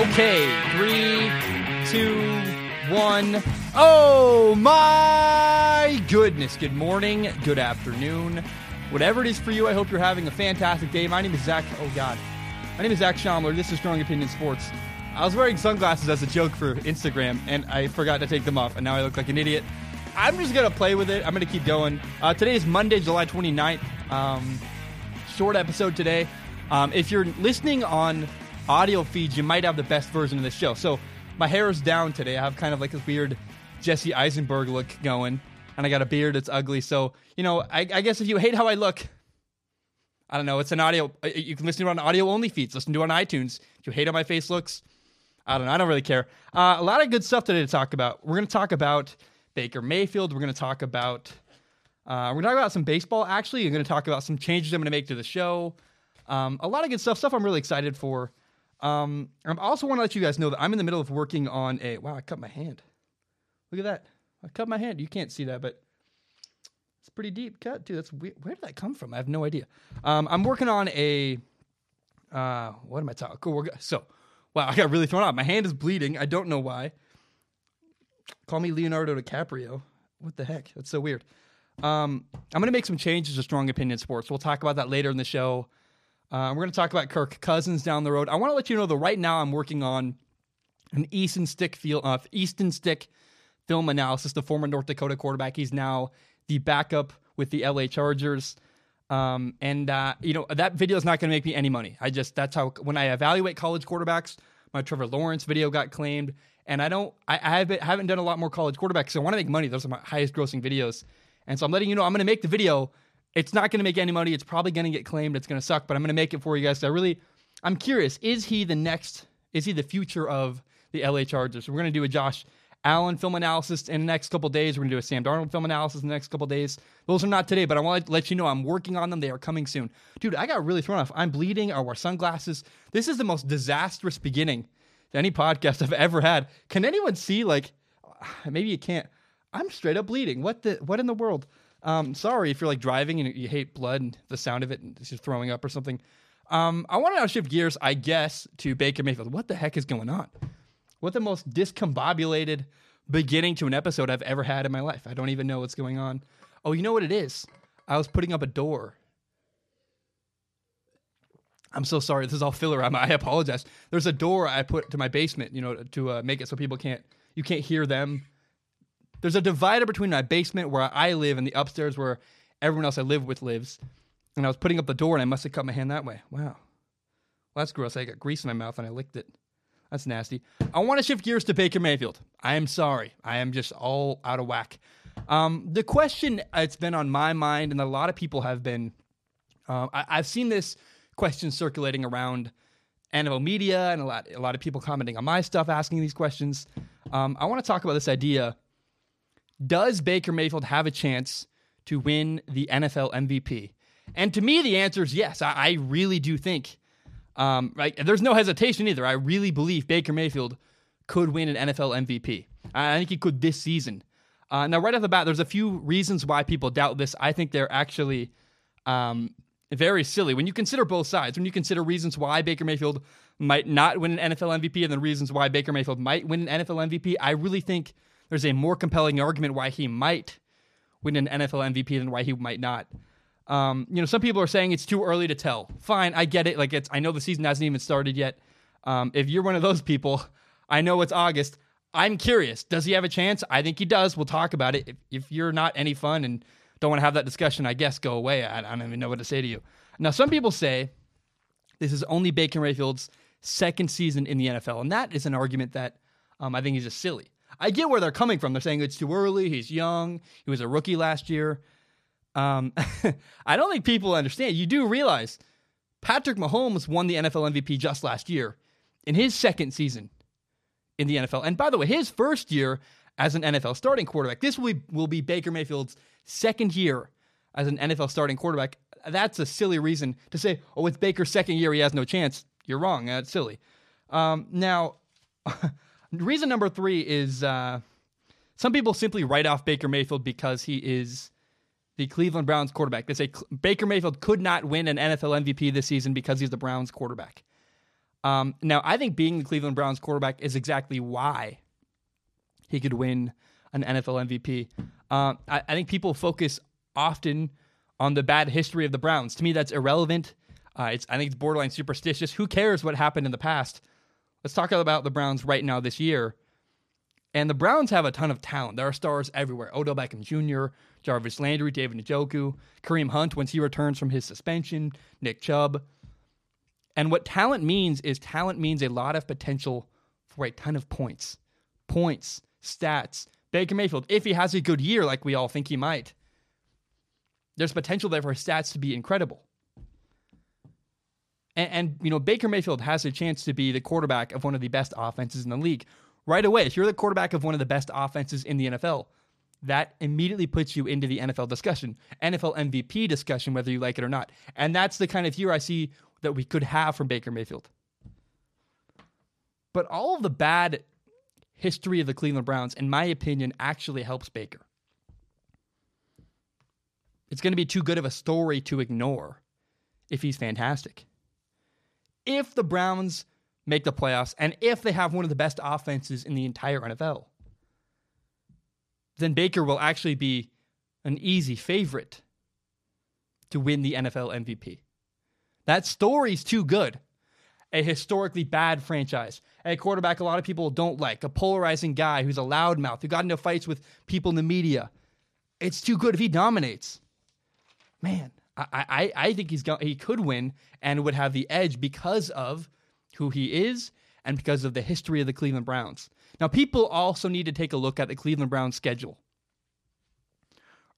Okay, three, two, one. Oh my goodness. Good morning, good afternoon. Whatever it is for you, I hope you're having a fantastic day. My name is Zach. Oh, God. My name is Zach Schaumler. This is Strong Opinion Sports. I was wearing sunglasses as a joke for Instagram, and I forgot to take them off, and now I look like an idiot. I'm just going to play with it. I'm going to keep going. Uh, today is Monday, July 29th. Um, short episode today. Um, if you're listening on audio feeds, you might have the best version of the show. So my hair is down today. I have kind of like this weird Jesse Eisenberg look going, and I got a beard that's ugly. So you know, I, I guess if you hate how I look, I don't know. It's an audio. uh, You can listen to it on audio only feeds. Listen to it on iTunes. If you hate how my face looks, I don't know. I don't really care. Uh, a lot of good stuff today to talk about. We're going to talk about Baker Mayfield. We're going to talk about. Uh, we're going to talk about some baseball. Actually, I'm going to talk about some changes I'm going to make to the show. Um, a lot of good stuff. Stuff I'm really excited for. Um, I also want to let you guys know that I'm in the middle of working on a. Wow, I cut my hand. Look at that. I cut my hand. You can't see that, but it's a pretty deep cut, too. That's weird. Where did that come from? I have no idea. Um, I'm working on a. Uh, what am I talking? Cool. So, wow, I got really thrown off. My hand is bleeding. I don't know why. Call me Leonardo DiCaprio. What the heck? That's so weird. Um, I'm going to make some changes to Strong Opinion Sports. We'll talk about that later in the show. Uh, we're going to talk about Kirk Cousins down the road. I want to let you know that right now I'm working on an Easton Stick feel, uh, Easton Stick film analysis. The former North Dakota quarterback. He's now the backup with the LA Chargers. Um, and uh, you know that video is not going to make me any money. I just that's how when I evaluate college quarterbacks, my Trevor Lawrence video got claimed, and I don't. I, I haven't, haven't done a lot more college quarterbacks. So I want to make money. Those are my highest grossing videos, and so I'm letting you know I'm going to make the video. It's not going to make any money. It's probably going to get claimed. It's going to suck, but I'm going to make it for you guys. I really, I'm curious. Is he the next? Is he the future of the LA Chargers? We're going to do a Josh Allen film analysis in the next couple days. We're going to do a Sam Darnold film analysis in the next couple days. Those are not today, but I want to let you know I'm working on them. They are coming soon. Dude, I got really thrown off. I'm bleeding. I wear sunglasses. This is the most disastrous beginning to any podcast I've ever had. Can anyone see, like, maybe you can't. I'm straight up bleeding. What the? What in the world? Um, sorry if you're like driving and you hate blood and the sound of it and just throwing up or something. Um, I want to now shift gears, I guess, to Baker Mayfield. What the heck is going on? What the most discombobulated beginning to an episode I've ever had in my life. I don't even know what's going on. Oh, you know what it is? I was putting up a door. I'm so sorry. This is all filler. I'm, I apologize. There's a door I put to my basement, you know, to uh, make it so people can't you can't hear them. There's a divider between my basement where I live and the upstairs where everyone else I live with lives. And I was putting up the door and I must have cut my hand that way. Wow. Well, that's gross. I got grease in my mouth and I licked it. That's nasty. I want to shift gears to Baker Mayfield. I am sorry. I am just all out of whack. Um, the question it's been on my mind, and a lot of people have been. Uh, I, I've seen this question circulating around NFL media, and a lot, a lot of people commenting on my stuff, asking these questions. Um, I want to talk about this idea: Does Baker Mayfield have a chance to win the NFL MVP? And to me, the answer is yes. I, I really do think um, right? There's no hesitation either. I really believe Baker Mayfield could win an NFL MVP. I think he could this season. Uh, now, right off the bat, there's a few reasons why people doubt this. I think they're actually um, very silly. When you consider both sides, when you consider reasons why Baker Mayfield might not win an NFL MVP and the reasons why Baker Mayfield might win an NFL MVP, I really think there's a more compelling argument why he might win an NFL MVP than why he might not. Um, you know, some people are saying it's too early to tell. Fine, I get it. Like it's, I know the season hasn't even started yet. Um, if you're one of those people, I know it's August. I'm curious. Does he have a chance? I think he does. We'll talk about it. If, if you're not any fun and don't want to have that discussion, I guess go away. I, I don't even know what to say to you. Now, some people say this is only Baker Mayfield's second season in the NFL, and that is an argument that um, I think is just silly. I get where they're coming from. They're saying it's too early. He's young. He was a rookie last year. Um, I don't think people understand. You do realize Patrick Mahomes won the NFL MVP just last year in his second season in the NFL. And by the way, his first year as an NFL starting quarterback. This will be, will be Baker Mayfield's second year as an NFL starting quarterback. That's a silly reason to say, oh, it's Baker's second year, he has no chance. You're wrong. That's silly. Um, now, reason number three is uh, some people simply write off Baker Mayfield because he is the Cleveland Browns quarterback. They say Baker Mayfield could not win an NFL MVP this season because he's the Browns quarterback. Um, now, I think being the Cleveland Browns quarterback is exactly why he could win an NFL MVP. Uh, I, I, think people focus often on the bad history of the Browns. To me, that's irrelevant. Uh, it's I think it's borderline superstitious. Who cares what happened in the past? Let's talk about the Browns right now this year. And the Browns have a ton of talent. There are stars everywhere. Odell Beckham Jr., Jarvis Landry, David Njoku, Kareem Hunt once he returns from his suspension, Nick Chubb. And what talent means is talent means a lot of potential for a ton of points. Points, stats. Baker Mayfield, if he has a good year like we all think he might, there's potential there for his stats to be incredible. And, and, you know, Baker Mayfield has a chance to be the quarterback of one of the best offenses in the league right away. If you're the quarterback of one of the best offenses in the NFL, that immediately puts you into the NFL discussion, NFL MVP discussion, whether you like it or not. And that's the kind of year I see that we could have from Baker Mayfield. But all of the bad history of the Cleveland Browns, in my opinion, actually helps Baker. It's going to be too good of a story to ignore if he's fantastic. If the Browns make the playoffs and if they have one of the best offenses in the entire NFL, then Baker will actually be an easy favorite to win the NFL MVP. That story's too good. A historically bad franchise, a quarterback a lot of people don't like, a polarizing guy who's a loudmouth, who got into fights with people in the media. It's too good if he dominates. Man, I, I, I think he's got, he could win and would have the edge because of who he is and because of the history of the Cleveland Browns. Now, people also need to take a look at the Cleveland Browns schedule.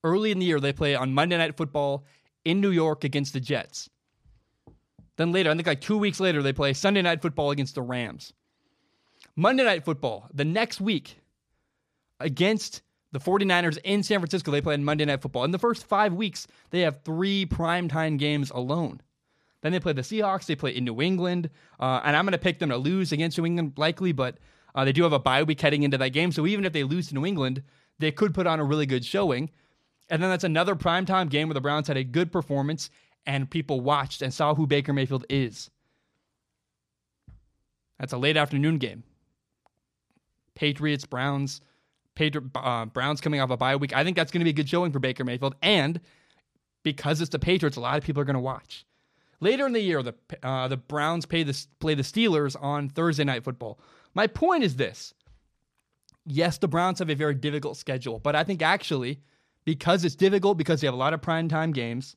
Early in the year, they play on Monday Night Football in New York against the Jets. Then later, I think like two weeks later, they play Sunday Night Football against the Rams. Monday Night Football, the next week, against the 49ers in San Francisco, they play on Monday Night Football. In the first five weeks, they have three primetime games alone. Then they play the Seahawks. They play in New England. Uh, and I'm going to pick them to lose against New England, likely, but uh, they do have a bye week heading into that game. So even if they lose to New England, they could put on a really good showing. And then that's another primetime game where the Browns had a good performance and people watched and saw who Baker Mayfield is. That's a late afternoon game. Patriots, Browns, Patri- uh, Browns coming off a bye week. I think that's going to be a good showing for Baker Mayfield. And because it's the Patriots, a lot of people are going to watch. Later in the year, the uh, the Browns pay the, play the Steelers on Thursday Night Football. My point is this: yes, the Browns have a very difficult schedule, but I think actually because it's difficult, because they have a lot of prime time games,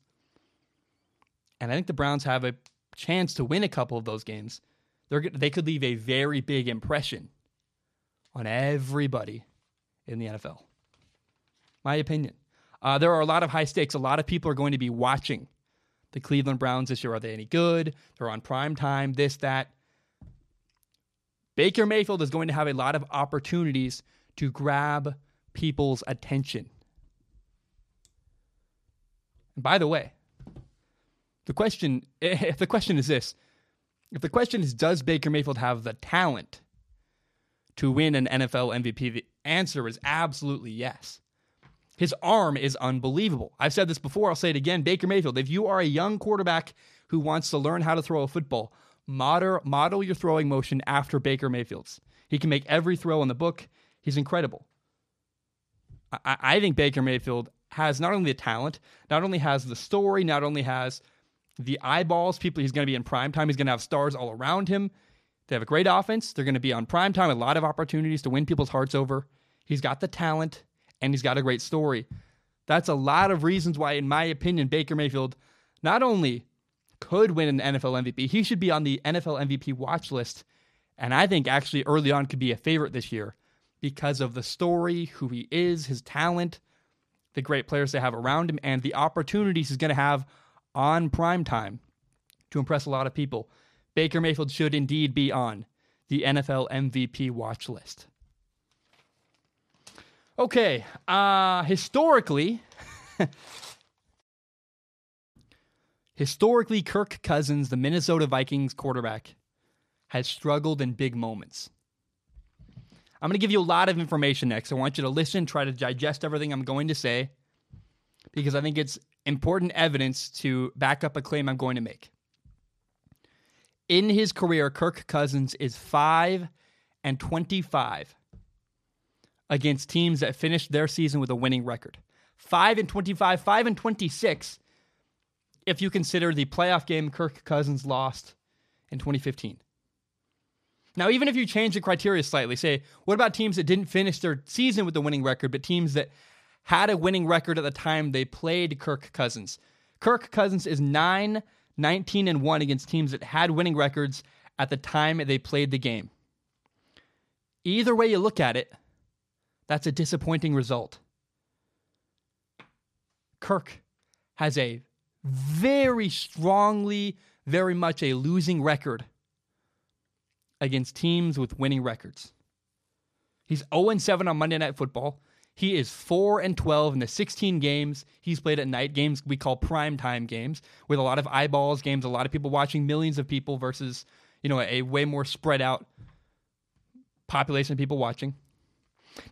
and I think the Browns have a chance to win a couple of those games. They're, they could leave a very big impression on everybody in the NFL. My opinion. Uh, there are a lot of high stakes. A lot of people are going to be watching the Cleveland Browns this year. Are they any good? They're on prime time, this, that. Baker Mayfield is going to have a lot of opportunities to grab people's attention. And by the way, the question if the question is this, if the question is does Baker Mayfield have the talent to win an NFL MVP, answer is absolutely yes. His arm is unbelievable. I've said this before, I'll say it again. Baker Mayfield, if you are a young quarterback who wants to learn how to throw a football, model, model your throwing motion after Baker Mayfield's. He can make every throw in the book. He's incredible. I, I think Baker Mayfield has not only the talent, not only has the story, not only has the eyeballs, people he's going to be in prime time, he's going to have stars all around him. They have a great offense. They're going to be on prime time, a lot of opportunities to win people's hearts over. He's got the talent and he's got a great story. That's a lot of reasons why, in my opinion, Baker Mayfield not only could win an NFL MVP, he should be on the NFL MVP watch list. And I think actually early on could be a favorite this year because of the story, who he is, his talent, the great players they have around him, and the opportunities he's going to have on prime time to impress a lot of people. Baker Mayfield should indeed be on the NFL MVP watch list. Okay, uh, historically, historically, Kirk Cousins, the Minnesota Vikings quarterback, has struggled in big moments. I'm going to give you a lot of information next. I want you to listen, try to digest everything I'm going to say, because I think it's important evidence to back up a claim I'm going to make. In his career, Kirk Cousins is 5 and 25 against teams that finished their season with a winning record. 5 and 25, 5 and 26 if you consider the playoff game Kirk Cousins lost in 2015. Now, even if you change the criteria slightly, say, what about teams that didn't finish their season with a winning record, but teams that had a winning record at the time they played Kirk Cousins? Kirk Cousins is 9, 19, and 1 against teams that had winning records at the time they played the game. Either way you look at it, that's a disappointing result. Kirk has a very strongly, very much a losing record against teams with winning records. He's 0 7 on Monday Night Football. He is 4 and 12 in the 16 games he's played at night, games we call prime time games, with a lot of eyeballs, games a lot of people watching, millions of people versus, you know, a way more spread out population of people watching.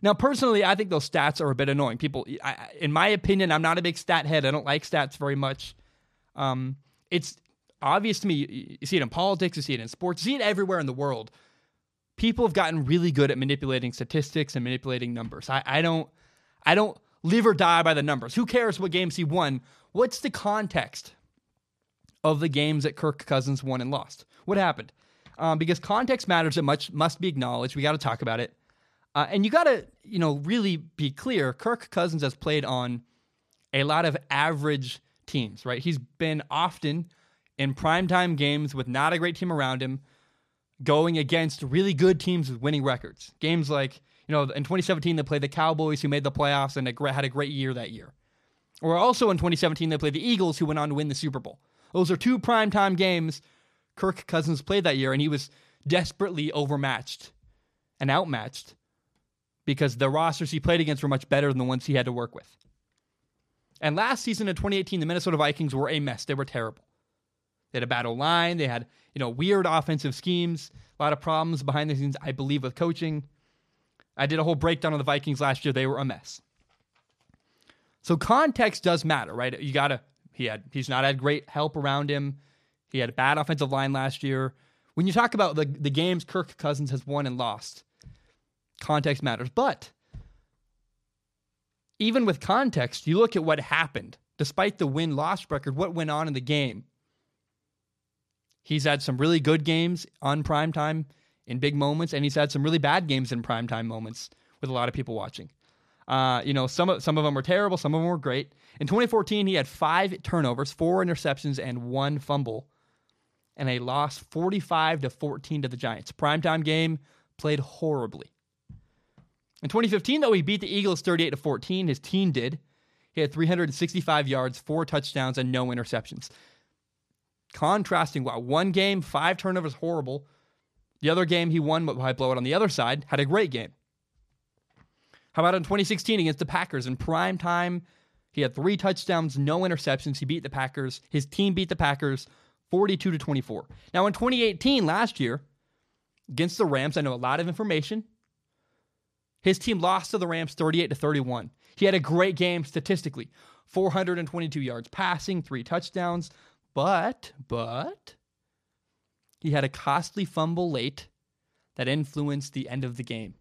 Now, personally, I think those stats are a bit annoying. People, I, in my opinion, I'm not a big stat head. I don't like stats very much. Um, it's obvious to me. You see it in politics, you see it in sports, you see it everywhere in the world. People have gotten really good at manipulating statistics and manipulating numbers. I, I don't, I don't live or die by the numbers. Who cares what games he won? What's the context of the games that Kirk Cousins won and lost? What happened? Um, because context matters. It much must be acknowledged. We got to talk about it. Uh, and you got to, you know, really be clear. Kirk Cousins has played on a lot of average teams, right? He's been often in primetime games with not a great team around him, going against really good teams with winning records. Games like, you know, in 2017, they played the Cowboys, who made the playoffs and had a great year that year. Or also in 2017, they played the Eagles, who went on to win the Super Bowl. Those are two primetime games Kirk Cousins played that year, and he was desperately overmatched and outmatched because the rosters he played against were much better than the ones he had to work with. And last season in 2018, the Minnesota Vikings were a mess. They were terrible. They had a battle line. They had, you know, weird offensive schemes, a lot of problems behind the scenes, I believe, with coaching. I did a whole breakdown of the Vikings last year. They were a mess. So context does matter, right? You gotta he had he's not had great help around him. He had a bad offensive line last year. When you talk about the, the games Kirk Cousins has won and lost, context matters. But even with context, you look at what happened. Despite the win loss record, what went on in the game? He's had some really good games on prime time in big moments, and he's had some really bad games in prime time moments with a lot of people watching. Uh, you know, some of some of them were terrible, some of them were great. In 2014, he had five turnovers, four interceptions, and one fumble, and they lost 45 to 14 to the Giants. Primetime game played horribly. In 2015, though, he beat the Eagles 38 to 14. His team did. He had 365 yards, four touchdowns, and no interceptions. Contrasting, wow, one game, five turnovers, horrible. The other game he won but by blowout on the other side, had a great game. How about in 2016 against the Packers in prime time? He had three touchdowns, no interceptions. He beat the Packers. His team beat the Packers 42 to 24. Now in 2018, last year, against the Rams, I know a lot of information. His team lost to the Rams 38 to 31. He had a great game statistically 422 yards passing, three touchdowns, but, but, he had a costly fumble late that influenced the end of the game.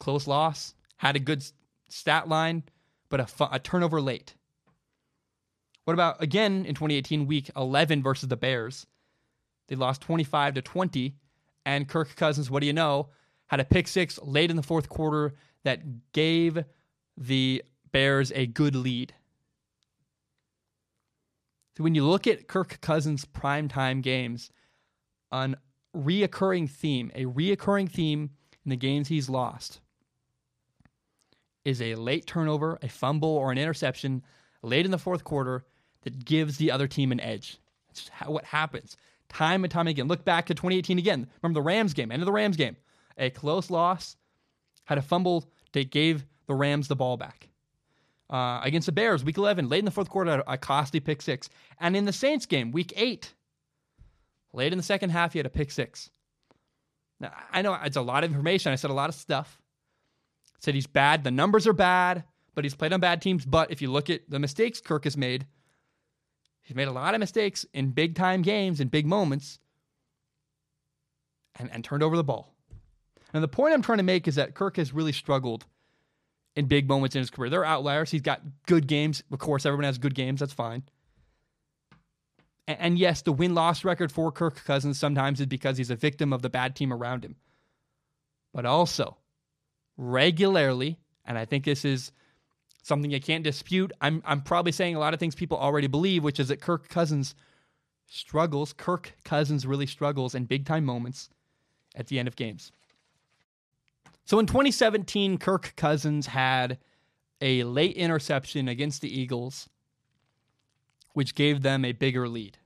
Close loss, had a good stat line, but a, fu- a turnover late. What about again in 2018, week 11 versus the Bears? They lost 25 to 20, and Kirk Cousins, what do you know? Had a pick six late in the fourth quarter that gave the Bears a good lead. So when you look at Kirk Cousins' primetime games, an reoccurring theme, a reoccurring theme in the games he's lost is a late turnover, a fumble, or an interception late in the fourth quarter that gives the other team an edge. It's what happens time and time again. Look back to 2018 again. Remember the Rams game, end of the Rams game a close loss, had a fumble that gave the Rams the ball back. Uh, against the Bears, week 11, late in the fourth quarter, a costly pick six. And in the Saints game, week eight, late in the second half, he had a pick six. Now, I know it's a lot of information. I said a lot of stuff. Said he's bad. The numbers are bad, but he's played on bad teams. But if you look at the mistakes Kirk has made, He's made a lot of mistakes in big time games and big moments and, and turned over the ball. And the point I'm trying to make is that Kirk has really struggled in big moments in his career. There are outliers. He's got good games. Of course, everyone has good games. That's fine. And, and yes, the win loss record for Kirk Cousins sometimes is because he's a victim of the bad team around him. But also, regularly, and I think this is something you can't dispute. I'm I'm probably saying a lot of things people already believe, which is that Kirk Cousins struggles. Kirk Cousins really struggles in big time moments at the end of games. So in 2017, Kirk Cousins had a late interception against the Eagles, which gave them a bigger lead.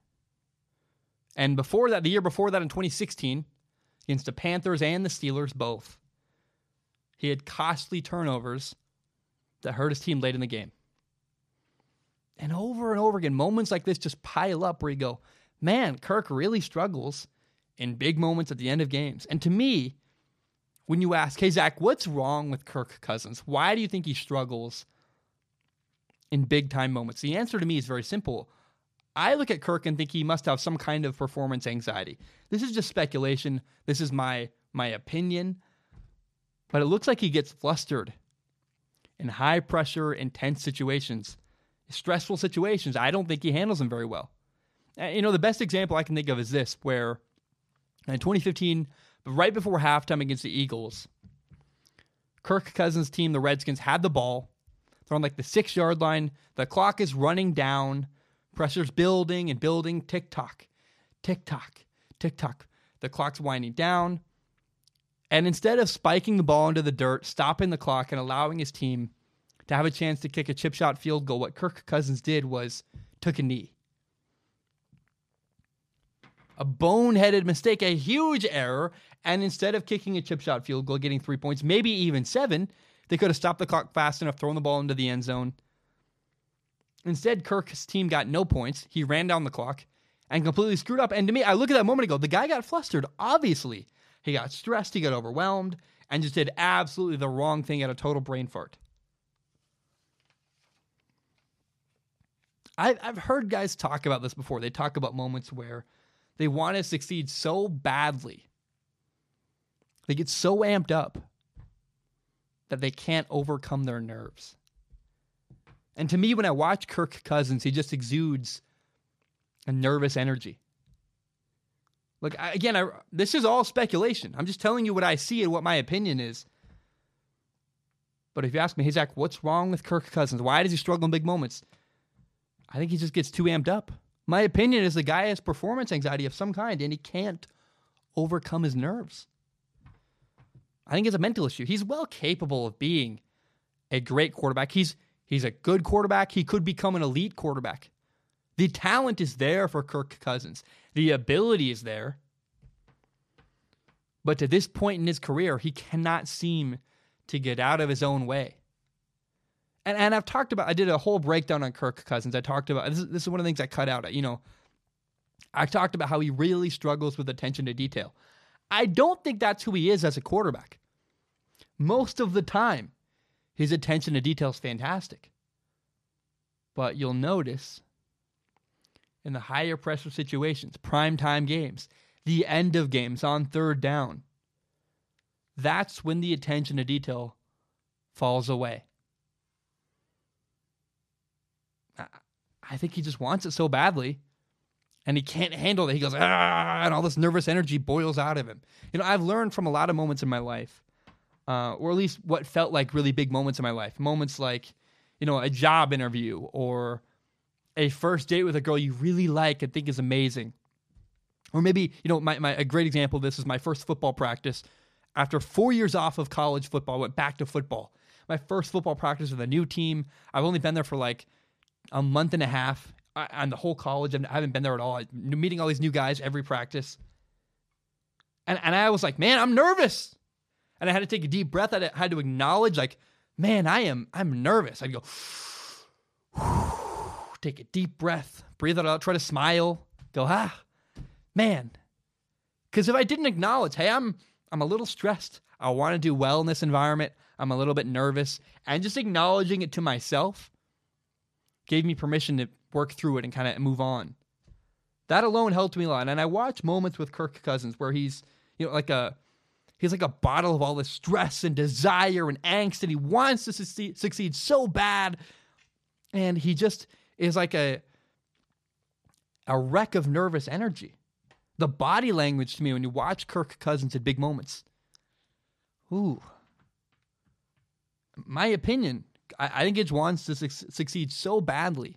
And before that, the year before that in 2016, against the Panthers and the Steelers both, he had costly turnovers that hurt his team late in the game. And over and over again, moments like this just pile up where you go, man, Kirk really struggles in big moments at the end of games. And to me, when you ask, hey, Zach, what's wrong with Kirk Cousins? Why do you think he struggles in big time moments? The answer to me is very simple. I look at Kirk and think he must have some kind of performance anxiety. This is just speculation. This is my my opinion. But it looks like he gets flustered in high pressure, intense situations, stressful situations. I don't think he handles them very well. You know, the best example I can think of is this, where in 2015, right before halftime against the Eagles, Kirk Cousins' team, the Redskins, had the ball. They're on like the six yard line. The clock is running down. Pressure's building and building. Tick tock, tick tock, tick tock. The clock's winding down. And instead of spiking the ball into the dirt, stopping the clock, and allowing his team to have a chance to kick a chip shot field goal, what Kirk Cousins did was took a knee. A boneheaded mistake, a huge error. And instead of kicking a chip shot field goal, getting three points, maybe even seven, they could have stopped the clock fast enough, thrown the ball into the end zone. Instead, Kirk's team got no points. He ran down the clock and completely screwed up. And to me, I look at that moment ago, the guy got flustered, obviously. He got stressed, he got overwhelmed, and just did absolutely the wrong thing at a total brain fart. I've heard guys talk about this before. They talk about moments where they want to succeed so badly, they get so amped up that they can't overcome their nerves. And to me, when I watch Kirk Cousins, he just exudes a nervous energy. Look, again, I, this is all speculation. I'm just telling you what I see and what my opinion is. But if you ask me, hey, Zach, what's wrong with Kirk Cousins? Why does he struggle in big moments? I think he just gets too amped up. My opinion is the guy has performance anxiety of some kind and he can't overcome his nerves. I think it's a mental issue. He's well capable of being a great quarterback. He's he's a good quarterback. He could become an elite quarterback. The talent is there for Kirk Cousins. The ability is there. But to this point in his career, he cannot seem to get out of his own way. And, and I've talked about, I did a whole breakdown on Kirk Cousins. I talked about, this is, this is one of the things I cut out. You know, I talked about how he really struggles with attention to detail. I don't think that's who he is as a quarterback. Most of the time, his attention to detail is fantastic. But you'll notice in the higher pressure situations, prime time games, the end of games on third down, that's when the attention to detail falls away. I think he just wants it so badly and he can't handle it. He goes, ah, and all this nervous energy boils out of him. You know, I've learned from a lot of moments in my life, uh, or at least what felt like really big moments in my life. Moments like, you know, a job interview or a first date with a girl you really like and think is amazing. Or maybe, you know, my, my a great example of this is my first football practice. After four years off of college football, I went back to football. My first football practice with a new team. I've only been there for like a month and a half on the whole college. I haven't been there at all. I'm meeting all these new guys every practice. And, and I was like, man, I'm nervous. And I had to take a deep breath. I had to acknowledge, like, man, I am, I'm nervous. I'd go, take a deep breath, breathe it out, try to smile, go, ah, man. Because if I didn't acknowledge, hey, I'm I'm a little stressed. I want to do well in this environment. I'm a little bit nervous. And just acknowledging it to myself gave me permission to work through it and kind of move on. That alone helped me a lot. And I watch moments with Kirk Cousins where he's, you know, like a he's like a bottle of all this stress and desire and angst, and he wants to succeed, so bad, and he just is like a a wreck of nervous energy. The body language to me when you watch Kirk Cousins at big moments. Ooh. My opinion, I, I think he wants to su- succeed so badly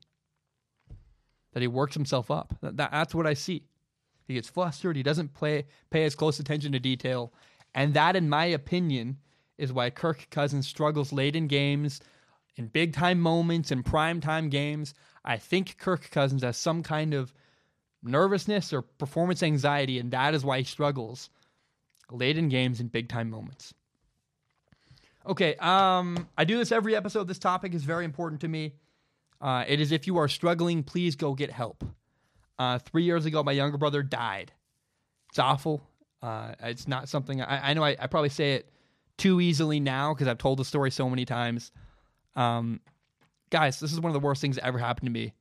that he works himself up. That, that, that's what I see. He gets flustered. He doesn't play, pay as close attention to detail. And that, in my opinion, is why Kirk Cousins struggles late in games, in big time moments, in prime time games. I think Kirk Cousins has some kind of nervousness or performance anxiety, and that is why he struggles late in games in big time moments. Okay, um, I do this every episode. This topic is very important to me. Uh, it is if you are struggling, please go get help. Uh, three years ago, my younger brother died. It's awful. Uh, it's not something I, I know I, I, probably say it too easily now because I've told the story so many times. Um, guys, this is one of the worst things that ever happened to me.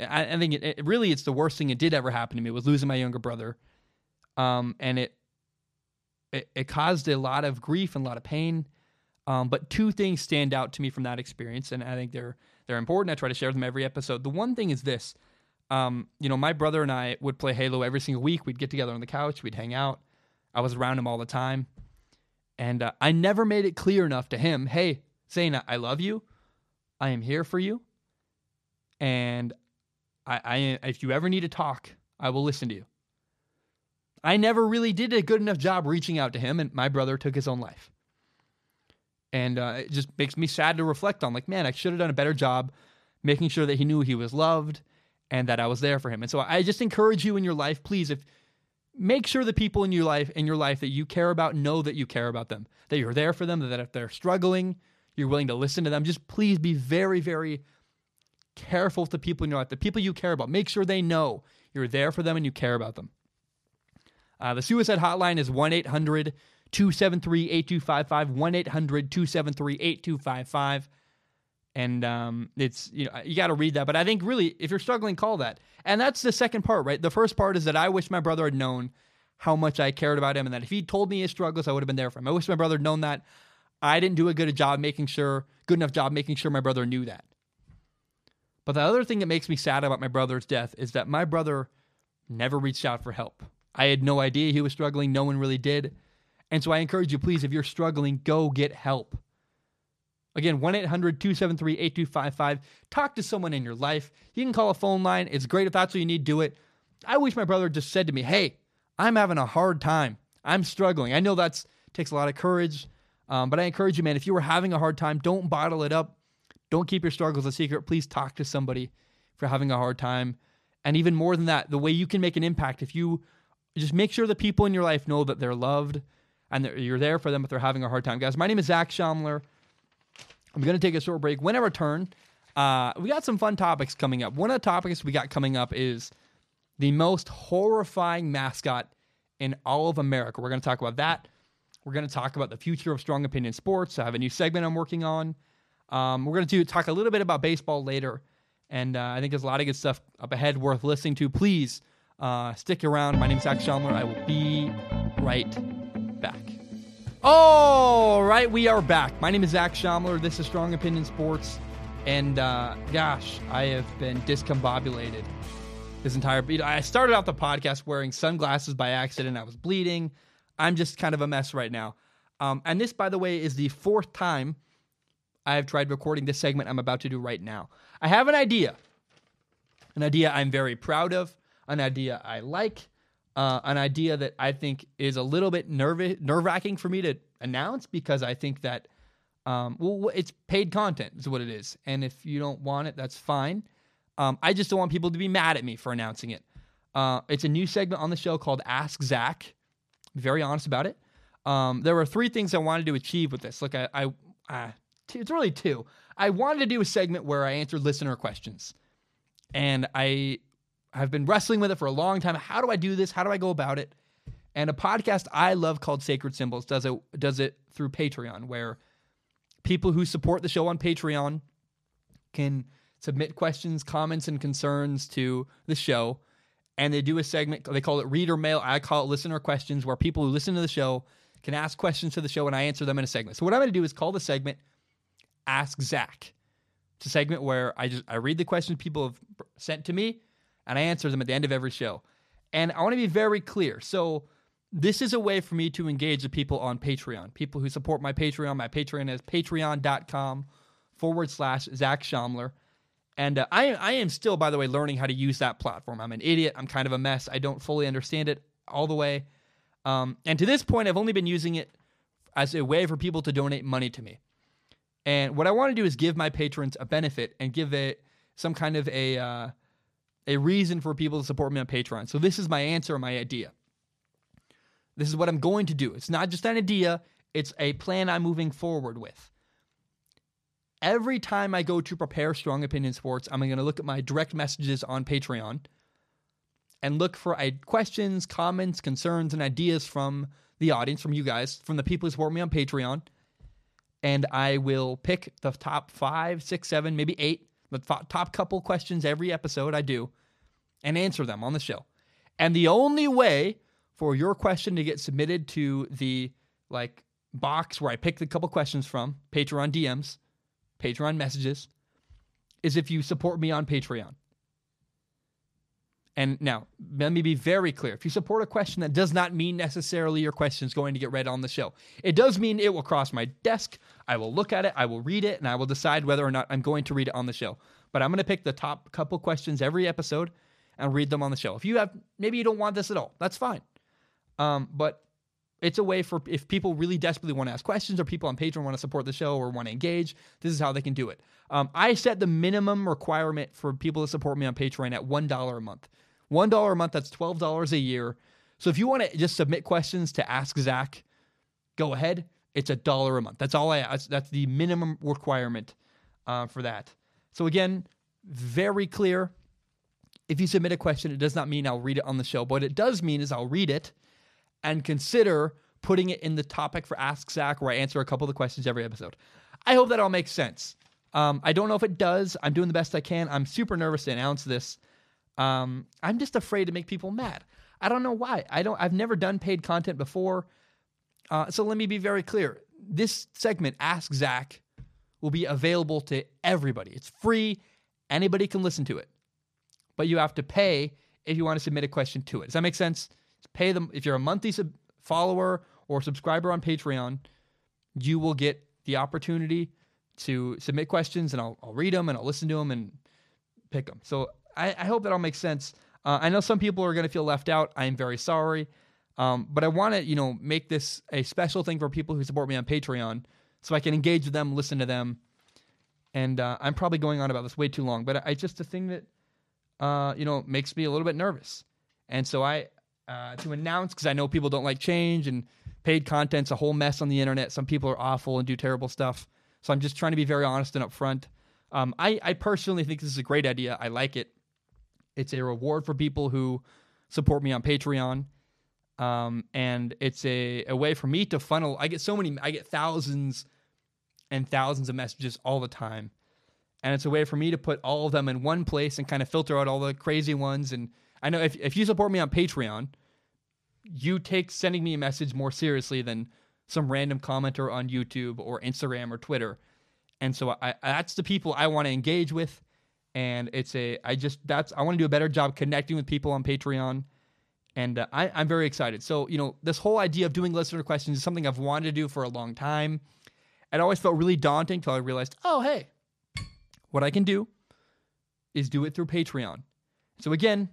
I, I think it, it, really it's the worst thing that did ever happen to me was losing my younger brother. Um, and it, it, it caused a lot of grief and a lot of pain. Um, but two things stand out to me from that experience, and I think they're they're important. I try to share them every episode. The one thing is this. Um, you know, my brother and I would play Halo every single week. We'd get together on the couch, we'd hang out. I was around him all the time. And uh, I never made it clear enough to him hey, Zane, I love you. I am here for you. And I, I, if you ever need to talk, I will listen to you. I never really did a good enough job reaching out to him, and my brother took his own life. And uh, it just makes me sad to reflect on. Like, man, I should have done a better job making sure that he knew he was loved and that I was there for him. And so I just encourage you in your life, please, if make sure the people in your life in your life that you care about know that you care about them, that you're there for them, that if they're struggling, you're willing to listen to them. Just please be very, very careful with the people in your life, the people you care about. Make sure they know you're there for them and you care about them. Uh, the suicide hotline is 1 800 273 8255. 1 800 273 8255. And um, it's, you know, you got to read that. But I think really, if you're struggling, call that. And that's the second part, right? The first part is that I wish my brother had known how much I cared about him and that if he told me his struggles, I would have been there for him. I wish my brother had known that. I didn't do a good job making sure, good enough job making sure my brother knew that. But the other thing that makes me sad about my brother's death is that my brother never reached out for help. I had no idea he was struggling. No one really did. And so I encourage you, please, if you're struggling, go get help. Again, 1 800 273 8255. Talk to someone in your life. You can call a phone line. It's great if that's what you need, do it. I wish my brother just said to me, Hey, I'm having a hard time. I'm struggling. I know that takes a lot of courage, um, but I encourage you, man, if you were having a hard time, don't bottle it up. Don't keep your struggles a secret. Please talk to somebody you're having a hard time. And even more than that, the way you can make an impact, if you just make sure the people in your life know that they're loved and you're there for them if they're having a hard time. Guys, my name is Zach Schaumler. I'm going to take a short break. When I return, uh, we got some fun topics coming up. One of the topics we got coming up is the most horrifying mascot in all of America. We're going to talk about that. We're going to talk about the future of strong opinion sports. I have a new segment I'm working on. Um, we're going to talk a little bit about baseball later. And uh, I think there's a lot of good stuff up ahead worth listening to. Please uh, stick around. My name is Zach Schaumler. I will be right. All right, we are back. My name is Zach Schaumler. This is Strong Opinion Sports. And uh, gosh, I have been discombobulated this entire. I started out the podcast wearing sunglasses by accident. I was bleeding. I'm just kind of a mess right now. Um, and this, by the way, is the fourth time I've tried recording this segment I'm about to do right now. I have an idea, an idea I'm very proud of, an idea I like, uh, an idea that I think is a little bit nerve nerve wracking for me to announce because I think that um, well, it's paid content is what it is, and if you don't want it, that's fine. Um, I just don't want people to be mad at me for announcing it. Uh, it's a new segment on the show called Ask Zach. Very honest about it. Um, there were three things I wanted to achieve with this. Look, I, I, I it's really two. I wanted to do a segment where I answered listener questions, and I I've been wrestling with it for a long time. How do I do this? How do I go about it? And a podcast I love called Sacred Symbols does it does it through Patreon, where people who support the show on Patreon can submit questions, comments, and concerns to the show. And they do a segment, they call it reader mail. I call it listener questions, where people who listen to the show can ask questions to the show and I answer them in a segment. So, what I'm going to do is call the segment Ask Zach. It's a segment where I just I read the questions people have sent to me and I answer them at the end of every show. And I want to be very clear. So, this is a way for me to engage the people on Patreon, people who support my Patreon. My Patreon is patreon.com forward slash Zach Schaumler. And uh, I, I am still, by the way, learning how to use that platform. I'm an idiot. I'm kind of a mess. I don't fully understand it all the way. Um, and to this point, I've only been using it as a way for people to donate money to me. And what I want to do is give my patrons a benefit and give it some kind of a uh, a reason for people to support me on Patreon. So this is my answer, my idea. This is what I'm going to do. It's not just an idea, it's a plan I'm moving forward with. Every time I go to prepare Strong Opinion Sports, I'm going to look at my direct messages on Patreon and look for questions, comments, concerns, and ideas from the audience, from you guys, from the people who support me on Patreon. And I will pick the top five, six, seven, maybe eight, the top couple questions every episode I do and answer them on the show. And the only way for your question to get submitted to the like box where I pick the couple questions from, Patreon DMs, Patreon messages, is if you support me on Patreon. And now, let me be very clear. If you support a question, that does not mean necessarily your question is going to get read on the show. It does mean it will cross my desk. I will look at it, I will read it, and I will decide whether or not I'm going to read it on the show. But I'm going to pick the top couple questions every episode and read them on the show. If you have, maybe you don't want this at all, that's fine. Um, but it's a way for if people really desperately want to ask questions or people on Patreon want to support the show or want to engage, this is how they can do it. Um, I set the minimum requirement for people to support me on Patreon at $1 a month. $1 a month, that's $12 a year. So if you want to just submit questions to Ask Zach, go ahead. It's a dollar a month. That's all I ask. That's the minimum requirement uh, for that. So again, very clear. If you submit a question, it does not mean I'll read it on the show. But what it does mean is I'll read it and consider putting it in the topic for Ask Zach, where I answer a couple of the questions every episode. I hope that all makes sense. Um, I don't know if it does. I'm doing the best I can. I'm super nervous to announce this. Um, I'm just afraid to make people mad. I don't know why. I don't. I've never done paid content before. Uh, so let me be very clear. This segment, Ask Zach, will be available to everybody. It's free. Anybody can listen to it, but you have to pay if you want to submit a question to it. Does that make sense? Pay them if you're a monthly sub- follower or subscriber on Patreon, you will get the opportunity to submit questions, and I'll, I'll read them and I'll listen to them and pick them. So I, I hope that all makes sense. Uh, I know some people are going to feel left out. I am very sorry, um, but I want to you know make this a special thing for people who support me on Patreon, so I can engage with them, listen to them, and uh, I'm probably going on about this way too long, but I just a thing that uh, you know makes me a little bit nervous, and so I uh, to announce because I know people don't like change and paid content's a whole mess on the internet. Some people are awful and do terrible stuff. So I'm just trying to be very honest and upfront. Um, I, I personally think this is a great idea. I like it. It's a reward for people who support me on Patreon. Um, and it's a, a way for me to funnel. I get so many, I get thousands and thousands of messages all the time. And it's a way for me to put all of them in one place and kind of filter out all the crazy ones. And I know if, if you support me on Patreon, you take sending me a message more seriously than some random commenter on YouTube or Instagram or Twitter. And so I, that's the people I want to engage with. And it's a, I just, that's, I want to do a better job connecting with people on Patreon. And uh, I, I'm very excited. So, you know, this whole idea of doing listener questions is something I've wanted to do for a long time. It always felt really daunting until I realized, oh, hey, what I can do is do it through Patreon. So, again,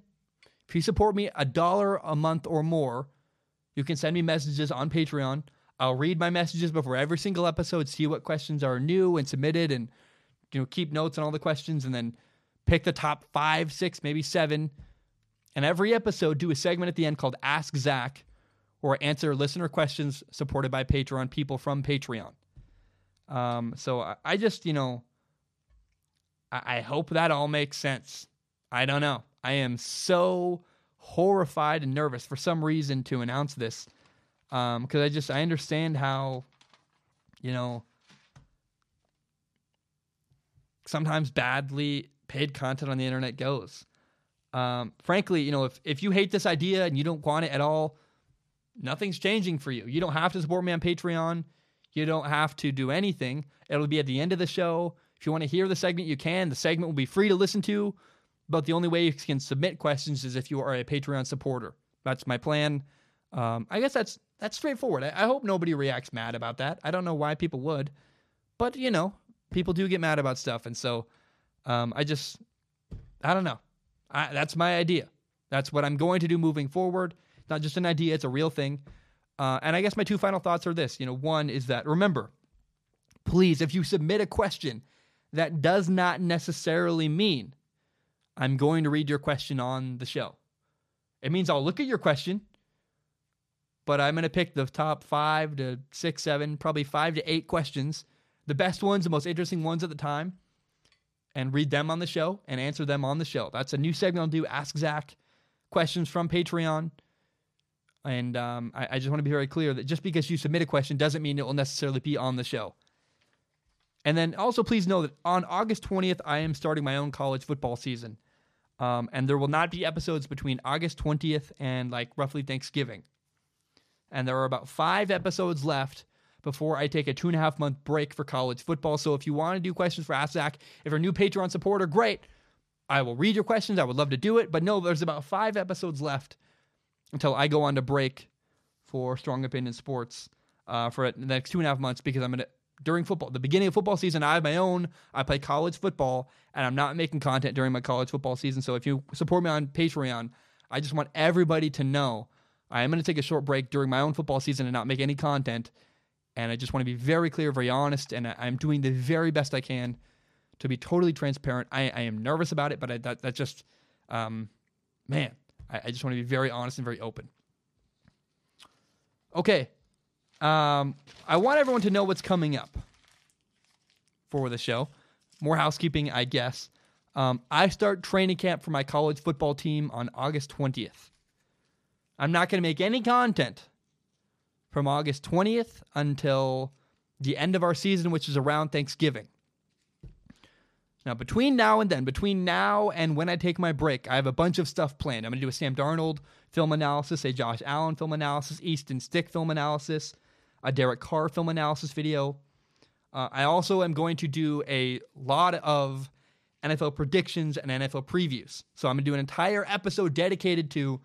if you support me a dollar a month or more, you can send me messages on Patreon. I'll read my messages before every single episode, see what questions are new and submitted, and you know keep notes on all the questions, and then pick the top five, six, maybe seven. And every episode, do a segment at the end called Ask Zach, or answer listener questions supported by Patreon people from Patreon. Um, so I, I, just, you know, I, I hope that all makes sense. I don't know. I am so horrified and nervous for some reason to announce this because um, I just I understand how you know sometimes badly paid content on the internet goes. Um, frankly, you know, if, if you hate this idea and you don't want it at all, nothing's changing for you. You don't have to support me on Patreon. You don't have to do anything. It'll be at the end of the show. If you want to hear the segment, you can. The segment will be free to listen to, but the only way you can submit questions is if you are a Patreon supporter. That's my plan. Um, I guess that's that's straightforward. I, I hope nobody reacts mad about that. I don't know why people would, but you know, people do get mad about stuff, and so um, I just I don't know. I, that's my idea. That's what I'm going to do moving forward. Not just an idea; it's a real thing. Uh, and I guess my two final thoughts are this. You know, one is that remember, please, if you submit a question, that does not necessarily mean I'm going to read your question on the show. It means I'll look at your question, but I'm going to pick the top five to six, seven, probably five to eight questions, the best ones, the most interesting ones at the time, and read them on the show and answer them on the show. That's a new segment I'll do. Ask Zach questions from Patreon. And um, I, I just want to be very clear that just because you submit a question doesn't mean it will necessarily be on the show. And then also, please know that on August 20th, I am starting my own college football season. Um, and there will not be episodes between August 20th and like roughly Thanksgiving. And there are about five episodes left before I take a two and a half month break for college football. So if you want to do questions for Ask Zach, if you're a new Patreon supporter, great. I will read your questions. I would love to do it. But no, there's about five episodes left until I go on to break for Strong Opinion Sports uh, for the next two and a half months because I'm going to during football, the beginning of football season, I have my own. I play college football, and I'm not making content during my college football season. So if you support me on Patreon, I just want everybody to know I am going to take a short break during my own football season and not make any content. And I just want to be very clear, very honest, and I'm doing the very best I can to be totally transparent. I, I am nervous about it, but I, that, that's just, um, man, I, I just want to be very honest and very open. Okay, um, I want everyone to know what's coming up for the show. More housekeeping, I guess. Um, I start training camp for my college football team on August 20th. I'm not going to make any content from August 20th until the end of our season, which is around Thanksgiving. Now, between now and then, between now and when I take my break, I have a bunch of stuff planned. I'm going to do a Sam Darnold film analysis, a Josh Allen film analysis, Easton Stick film analysis a Derek Carr film analysis video. Uh, I also am going to do a lot of NFL predictions and NFL previews. So I'm going to do an entire episode dedicated to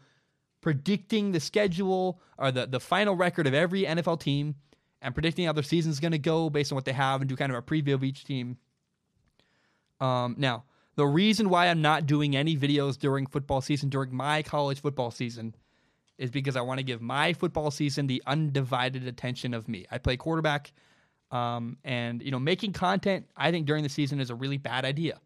predicting the schedule or the, the final record of every NFL team and predicting how their season is going to go based on what they have and do kind of a preview of each team. Um, now, the reason why I'm not doing any videos during football season, during my college football season, is because I want to give my football season the undivided attention of me. I play quarterback, um, and you know, making content I think during the season is a really bad idea.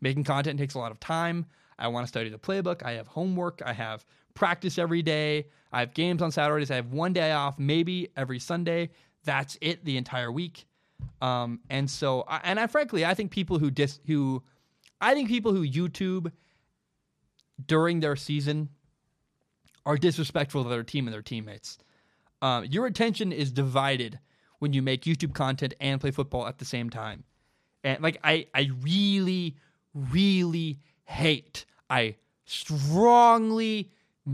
Making content takes a lot of time. I want to study the playbook. I have homework. I have practice every day. I have games on Saturdays. I have one day off, maybe every Sunday. That's it the entire week. Um, and so, and I frankly, I think people who dis who, I think people who YouTube during their season are disrespectful to their team and their teammates. Um, your attention is divided when you make YouTube content and play football at the same time. And like I, I really, really hate. I strongly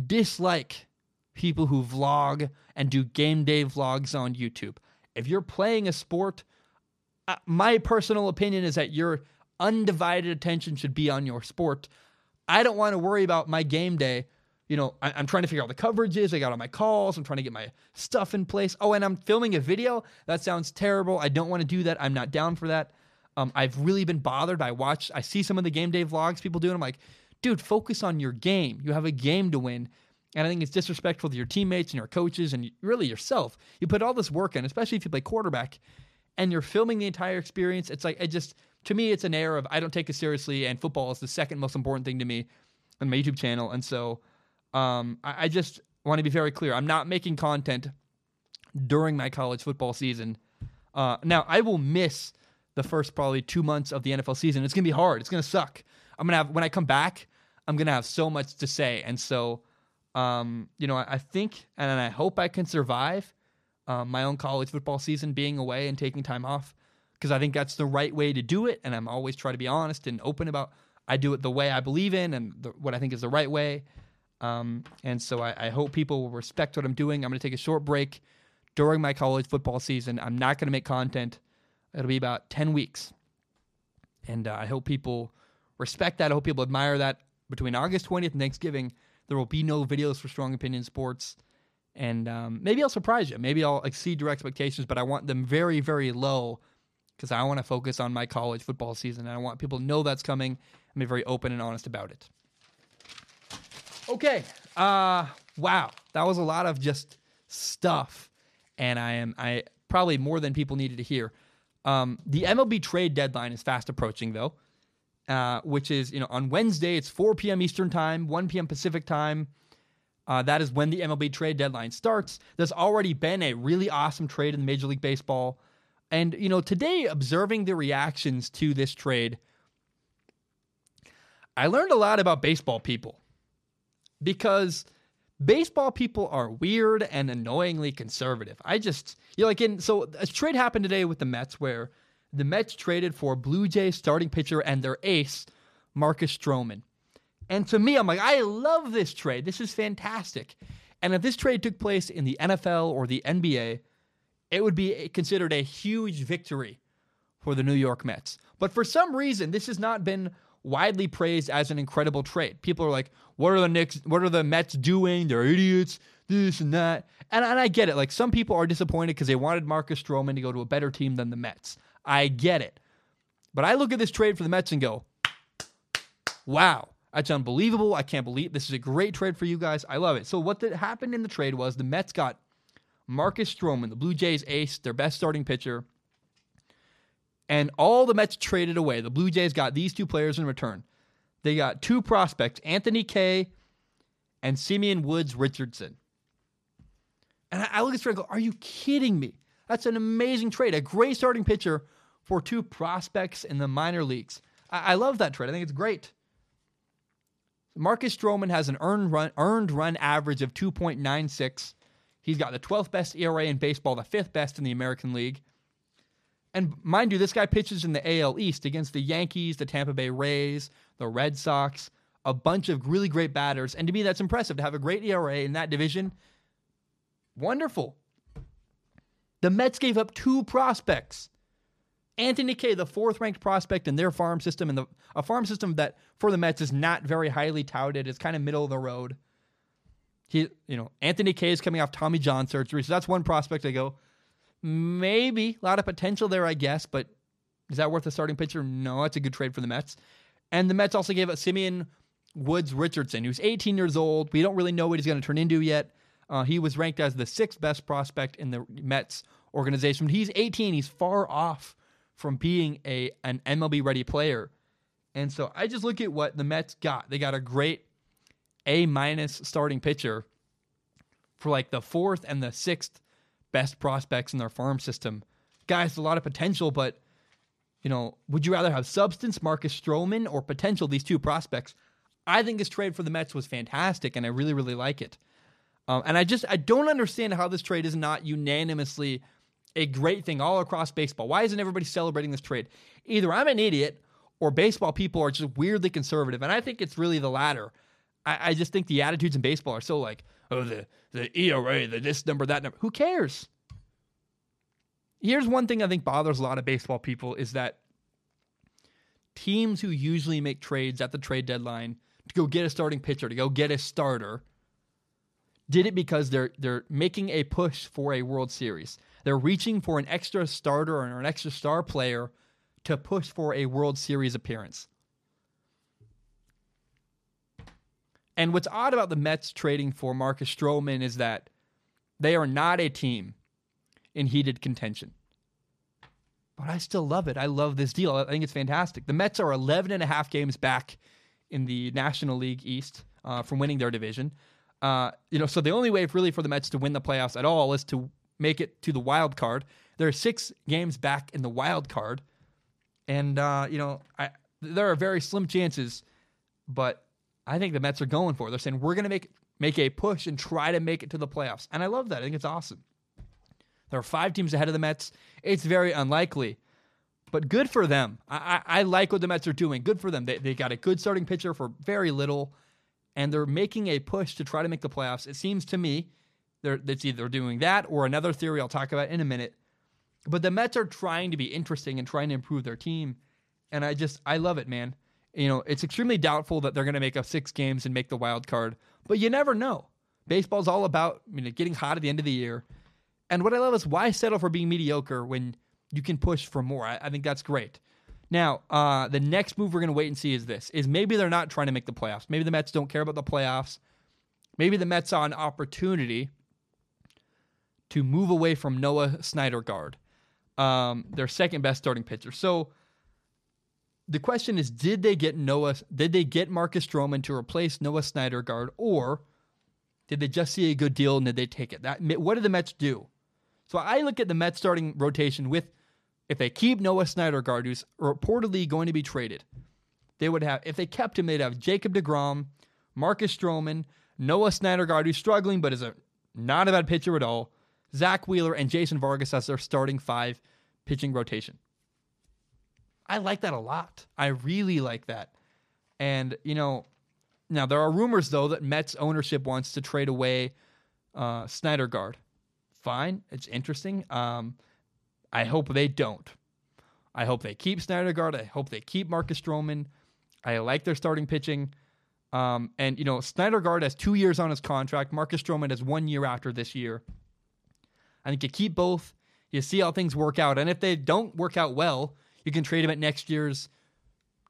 dislike people who vlog and do game day vlogs on YouTube. If you're playing a sport, uh, my personal opinion is that your undivided attention should be on your sport. I don't want to worry about my game day you know, I, am trying to figure out the coverages. I got all my calls. I'm trying to get my stuff in place. Oh, and I'm filming a video. That sounds terrible. I don't want to do that. I'm not down for that. Um, I've really been bothered. I watch, I see some of the game day vlogs people do, and I'm like, dude, focus on your game. You have a game to win. And I think it's disrespectful to your teammates and your coaches and really yourself. You put all this work in, especially if you play quarterback, and you're filming the entire experience. It's like, it just, to me, it's an error of I don't take it seriously, and football is the second most important thing to me on my YouTube channel. And so, um, I, I just want to be very clear. I'm not making content during my college football season. Uh, now, I will miss the first probably two months of the NFL season. It's gonna be hard. It's gonna suck. I'm gonna have when I come back. I'm gonna have so much to say, and so, um, you know, I, I, think and I hope I can survive um, my own college football season, being away and taking time off, because I think that's the right way to do it. And I'm always try to be honest and open about I do it the way I believe in and the, what I think is the right way. Um, and so I, I hope people will respect what I'm doing. I'm going to take a short break during my college football season. I'm not going to make content. It'll be about 10 weeks. And uh, I hope people respect that. I hope people admire that. Between August 20th and Thanksgiving, there will be no videos for Strong Opinion Sports. And um, maybe I'll surprise you. Maybe I'll exceed your expectations, but I want them very, very low because I want to focus on my college football season. And I want people to know that's coming and be very open and honest about it. Okay. Uh, wow. That was a lot of just stuff. And I am I probably more than people needed to hear. Um, the MLB trade deadline is fast approaching, though, uh, which is you know on Wednesday it's 4 p.m. Eastern time, 1 p.m. Pacific time. Uh, that is when the MLB trade deadline starts. There's already been a really awesome trade in Major League Baseball, and you know today observing the reactions to this trade, I learned a lot about baseball people because baseball people are weird and annoyingly conservative. I just you know, like in so a trade happened today with the Mets where the Mets traded for Blue Jays starting pitcher and their ace, Marcus Stroman. And to me, I'm like, I love this trade. This is fantastic. And if this trade took place in the NFL or the NBA, it would be considered a huge victory for the New York Mets. But for some reason, this has not been widely praised as an incredible trade. People are like, "What are the Knicks? What are the Mets doing? They're idiots. This and that." And, and I get it. Like some people are disappointed because they wanted Marcus Stroman to go to a better team than the Mets. I get it. But I look at this trade for the Mets and go, "Wow, that's unbelievable. I can't believe this is a great trade for you guys. I love it." So what that happened in the trade was the Mets got Marcus Stroman, the Blue Jays ace, their best starting pitcher and all the Mets traded away. The Blue Jays got these two players in return. They got two prospects, Anthony Kay and Simeon Woods Richardson. And I look at this and go, Are you kidding me? That's an amazing trade. A great starting pitcher for two prospects in the minor leagues. I, I love that trade. I think it's great. Marcus Stroman has an earned run, earned run average of 2.96. He's got the 12th best ERA in baseball, the fifth best in the American League. And mind you, this guy pitches in the AL East against the Yankees, the Tampa Bay Rays, the Red Sox, a bunch of really great batters. And to me, that's impressive to have a great ERA in that division. Wonderful. The Mets gave up two prospects. Anthony Kay, the fourth ranked prospect in their farm system, and the a farm system that for the Mets is not very highly touted. It's kind of middle of the road. He, you know, Anthony Kay is coming off Tommy John surgery, so that's one prospect I go. Maybe a lot of potential there, I guess, but is that worth a starting pitcher? No, that's a good trade for the Mets. And the Mets also gave up Simeon Woods Richardson, who's 18 years old. We don't really know what he's going to turn into yet. Uh, he was ranked as the sixth best prospect in the Mets organization. He's 18. He's far off from being a an MLB ready player. And so I just look at what the Mets got. They got a great A minus starting pitcher for like the fourth and the sixth best prospects in their farm system. Guys, a lot of potential, but you know, would you rather have substance, Marcus Stroman, or potential, these two prospects? I think this trade for the Mets was fantastic, and I really, really like it. Um, and I just I don't understand how this trade is not unanimously a great thing all across baseball. Why isn't everybody celebrating this trade? Either I'm an idiot, or baseball people are just weirdly conservative, and I think it's really the latter. I, I just think the attitudes in baseball are so like, oh, the the ERA, the this number, that number. Who cares? Here's one thing I think bothers a lot of baseball people is that teams who usually make trades at the trade deadline to go get a starting pitcher, to go get a starter, did it because they're they're making a push for a World Series. They're reaching for an extra starter or an extra star player to push for a World Series appearance. And what's odd about the Mets trading for Marcus Stroman is that they are not a team in heated contention. But I still love it. I love this deal. I think it's fantastic. The Mets are 11 and a half games back in the National League East uh, from winning their division. Uh, you know, so the only way really for the Mets to win the playoffs at all is to make it to the wild card. There are six games back in the wild card, and uh, you know, I, there are very slim chances, but I think the Mets are going for. They're saying we're going to make make a push and try to make it to the playoffs, and I love that. I think it's awesome. There are five teams ahead of the Mets. It's very unlikely, But good for them. I, I, I like what the Mets are doing. Good for them. They, they got a good starting pitcher for very little, and they're making a push to try to make the playoffs. It seems to me they're, it's either doing that or another theory I'll talk about in a minute. But the Mets are trying to be interesting and trying to improve their team. And I just, I love it, man. You know, it's extremely doubtful that they're going to make up six games and make the wild card, but you never know. Baseball's all about you know, getting hot at the end of the year. And what I love is why settle for being mediocre when you can push for more. I, I think that's great. Now, uh, the next move we're going to wait and see is this: is maybe they're not trying to make the playoffs. Maybe the Mets don't care about the playoffs. Maybe the Mets saw an opportunity to move away from Noah Syndergaard, um, their second best starting pitcher. So the question is, did they get Noah? Did they get Marcus Stroman to replace Noah Syndergaard, or did they just see a good deal and did they take it? That what did the Mets do? So I look at the Mets starting rotation with if they keep Noah Syndergaard, who's reportedly going to be traded, they would have if they kept him, they'd have Jacob DeGrom, Marcus Stroman, Noah Syndergaard, who's struggling but is a not a bad pitcher at all, Zack Wheeler, and Jason Vargas as their starting five pitching rotation. I like that a lot. I really like that. And, you know, now there are rumors though that Mets ownership wants to trade away uh, Syndergaard. Fine, it's interesting. Um, I hope they don't. I hope they keep Syndergaard. I hope they keep Marcus Stroman. I like their starting pitching. Um, and you know, Syndergaard has two years on his contract. Marcus Stroman has one year after this year. I think you keep both. You see how things work out, and if they don't work out well, you can trade him at next year's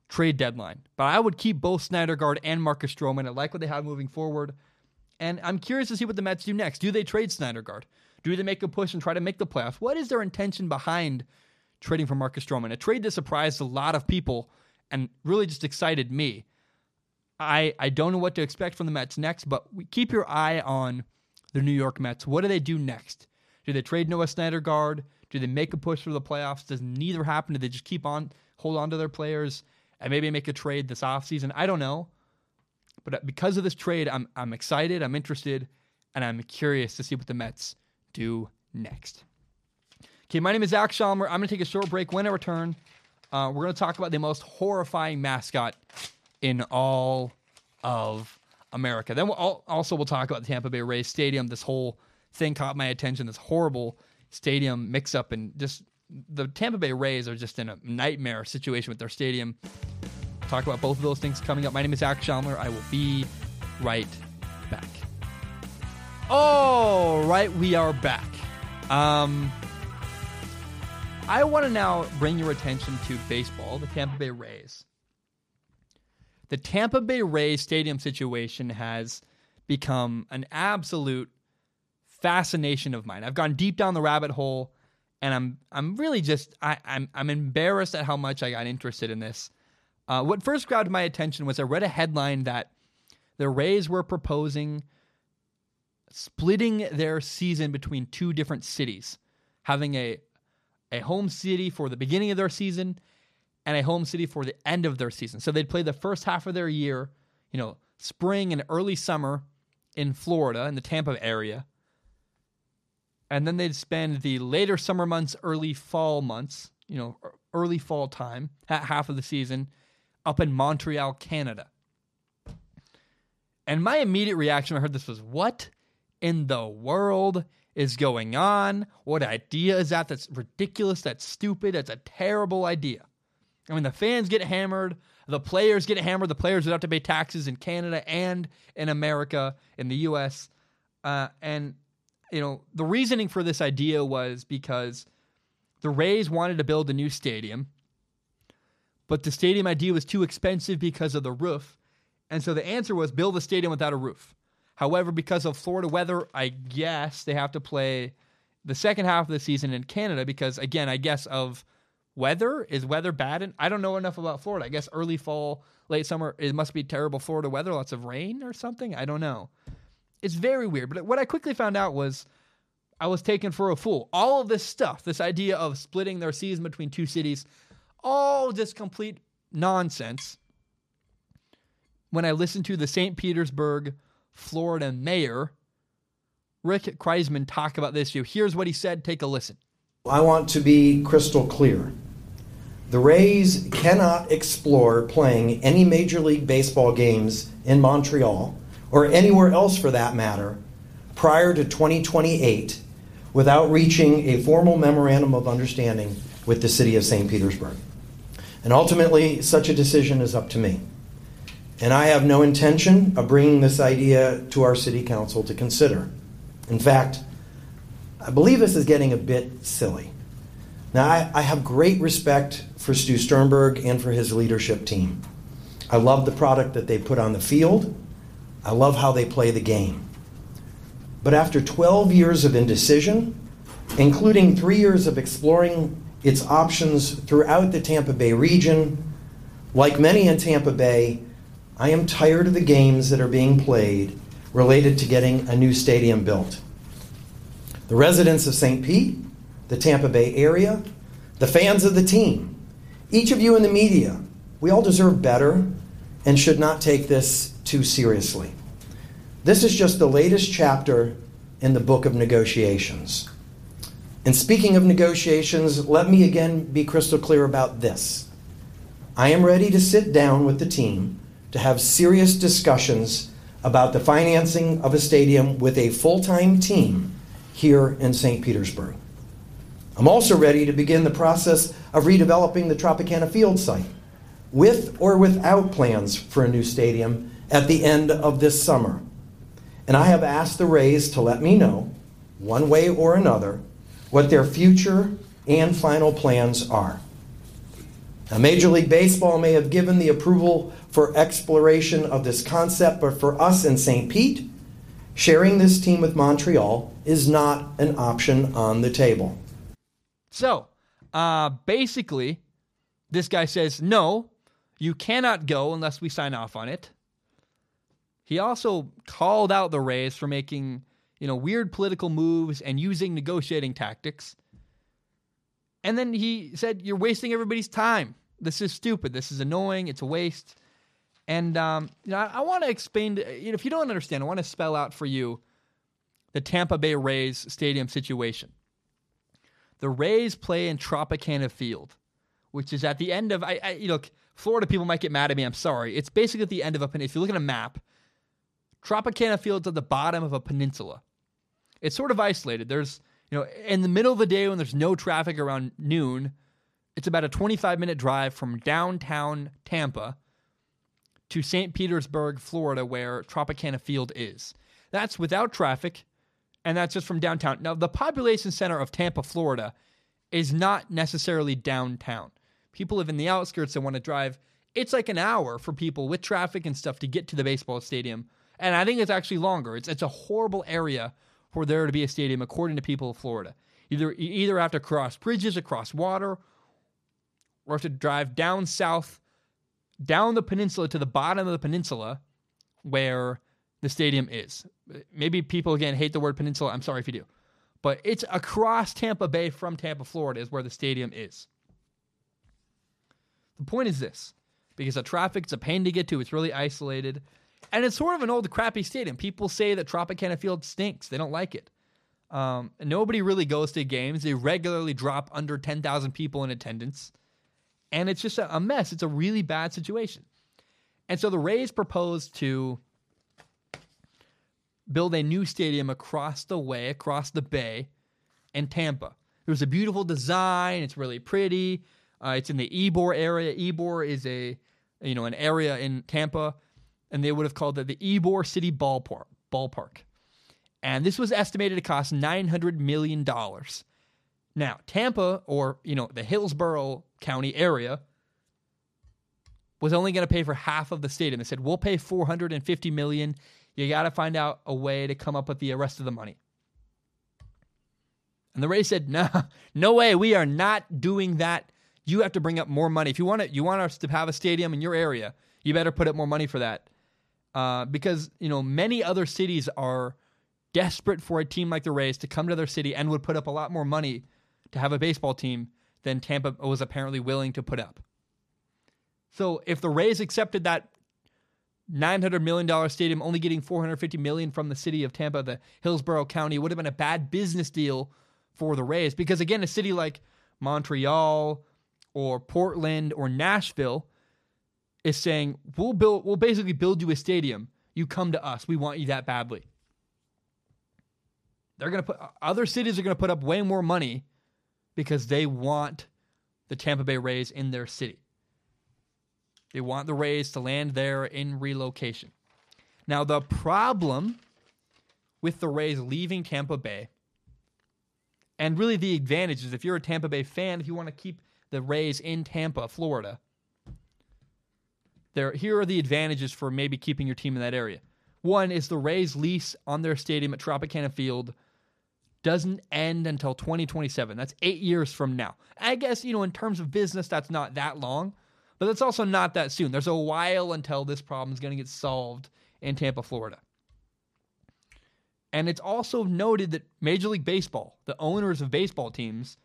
trade deadline. But I would keep both Syndergaard and Marcus Stroman. I like what they have moving forward. And I'm curious to see what the Mets do next. Do they trade Syndergaard? Do they make a push and try to make the playoffs? What is their intention behind trading for Marcus Stroman? A trade that surprised a lot of people and really just excited me. I, I don't know what to expect from the Mets next, but keep your eye on the New York Mets. What do they do next? Do they trade Noah Syndergaard? Do they make a push for the playoffs? Does neither happen? Do they just keep on, hold on to their players? and maybe make a trade this offseason. I don't know. But uh, because of this trade, I'm, I'm excited, I'm interested, and I'm curious to see what the Mets do next. Okay, my name is Zach Schalmer. I'm going to take a short break. When I return, uh, we're going to talk about the most horrifying mascot in all of America. Then we'll also we'll talk about the Tampa Bay Rays Stadium. This whole thing caught my attention. This horrible stadium mix-up and just the Tampa Bay Rays are just in a nightmare situation with their stadium. Talk about both of those things coming up. My name is Zach Schalmer. I will be right back. All right, we are back. Um, I want to now bring your attention to baseball, the Tampa Bay Rays. The Tampa Bay Rays stadium situation has become an absolute fascination of mine. I've gone deep down the rabbit hole and I'm I'm really just I, I'm I'm embarrassed at how much I got interested in this. Uh, what first grabbed my attention was I read a headline that the Rays were proposing splitting their season between two different cities, having a a home city for the beginning of their season and a home city for the end of their season. So they'd play the first half of their year, you know, spring and early summer in Florida in the Tampa area and then they'd spend the later summer months, early fall months, you know, early fall time, at half of the season, up in Montreal, Canada. And my immediate reaction when I heard this was, what in the world is going on? What idea is that? That's ridiculous. That's stupid. That's a terrible idea. I mean, the fans get hammered. The players get hammered. The players would have to pay taxes in Canada and in America, in the U.S. Uh, and you know, the reasoning for this idea was because the Rays wanted to build a new stadium, but the stadium idea was too expensive because of the roof. And so the answer was build a stadium without a roof. However, because of Florida weather, I guess they have to play the second half of the season in Canada because, again, I guess of weather. Is weather bad? And I don't know enough about Florida. I guess early fall, late summer, it must be terrible Florida weather, lots of rain or something. I don't know. It's very weird. But what I quickly found out was I was taken for a fool. All of this stuff, this idea of splitting their season between two cities, all just complete nonsense. When I listened to the St. Petersburg, Florida mayor, Rick Kriseman, talk about this issue, here's what he said. Take a listen. I want to be crystal clear. The Rays cannot explore playing any Major League Baseball games in Montreal, or anywhere else for that matter, prior to 2028 without reaching a formal memorandum of understanding with the City of St. Petersburg. And ultimately, such a decision is up to me. And I have no intention of bringing this idea to our City Council to consider. In fact, I believe this is getting a bit silly. Now, I, I, have great respect for Stu Sternberg and for his leadership team. I love the product that they put on the field. I love how they play the game. But after 12 years of indecision, including three years of exploring its options throughout the Tampa Bay region, like many in Tampa Bay, I am tired of the games that are being played related to getting a new stadium built. The residents of St. Pete, the Tampa Bay area, the fans of the team, each of you in the media, we all deserve better and should not take this too seriously. This is just the latest chapter in the book of negotiations. And speaking of negotiations, let me again be crystal clear about this. I am ready to sit down with the team to have serious discussions about the financing of a stadium with a full time team here in St. Petersburg. I'm also ready to begin the process of redeveloping the Tropicana Field site, with or without plans for a new stadium at the end of this summer. And I have asked the Rays to let me know, one way or another, what their future and final plans are. Now, Major League Baseball may have given the approval for exploration of this concept, but for us in St. Pete, sharing this team with Montreal is not an option on the table. So, uh, basically, this guy says, no, you cannot go unless we sign off on it. He also called out the Rays for making, you know, weird political moves and using negotiating tactics. And then he said, "You're wasting everybody's time. This is stupid. This is annoying. It's a waste." And um, you know, I, I want to explain. You know, if you don't understand, I want to spell out for you the Tampa Bay Rays stadium situation. The Rays play in Tropicana Field, which is at the end of. I, I you know, Florida people might get mad at me. I'm sorry. It's basically at the end of a. If you look at a map, Tropicana Field's at the bottom of a peninsula. It's sort of isolated. There's you know, in the middle of the day when there's no traffic around noon, it's about a 25 minute drive from downtown Tampa to St. Petersburg, Florida, where Tropicana Field is. That's without traffic, and that's just from downtown. Now, the population center of Tampa, Florida, is not necessarily downtown. People live in the outskirts and want to drive. It's like an hour for people with traffic and stuff to get to the baseball stadium. And I think it's actually longer. It's, it's a horrible area for there to be a stadium, according to people of Florida. Either you either have to cross bridges across water, or have to drive down south down the peninsula to the bottom of the peninsula where the stadium is. Maybe people again hate the word peninsula. I'm sorry if you do. But it's across Tampa Bay from Tampa, Florida, is where the stadium is. The point is this because the traffic, it's a pain to get to, it's really isolated. And it's sort of an old, crappy stadium. People say that Tropicana Field stinks, they don't like it. Um, nobody really goes to games. They regularly drop under 10,000 people in attendance and it's just a, mess. It's a really bad situation. And so the Rays proposed to build a new stadium across the way, across the bay in Tampa. It was a beautiful design. It's really pretty. Uh, it's in the Ybor area. Ybor is a you know an area in Tampa, and they would have called it the Ybor City Ballpark. Ballpark, and this was estimated to cost nine hundred million dollars. Now, Tampa or, you know, the Hillsborough County area was only going to pay for half of the stadium. They said, "We'll pay 450 million. You got to find out a way to come up with the rest of the money." And the Rays said, "No, no way. We are not doing that. You have to bring up more money. If you want it, you want us to have a stadium in your area, you better put up more money for that." Uh, because you know many other cities are desperate for a team like the Rays to come to their city and would put up a lot more money to have a baseball team than Tampa was apparently willing to put up. So if the Rays accepted that $900 million stadium, only getting 450 million from the city of Tampa, the Hillsborough County, would have been a bad business deal for the Rays. Because again, a city like Montreal or Portland or Nashville is saying, "We'll build we'll basically build you a stadium. You come to us. We want you that badly." They're going to put other cities are going to put up way more money because they want the Tampa Bay Rays in their city. They want the Rays to land there in relocation. Now, the problem with the Rays leaving Tampa Bay, and really the advantages, if you're a Tampa Bay fan, if you want to keep the Rays in Tampa, Florida, there here are the advantages for maybe keeping your team in that area. One is the Rays lease on their stadium at Tropicana Field doesn't end until 2027. That's eight years from now. I guess, you know, in terms of business, that's not that long, but that's also not that soon. There's a while until this problem is going to get solved in Tampa, Florida. And it's also noted that Major League Baseball, the owners of baseball teams,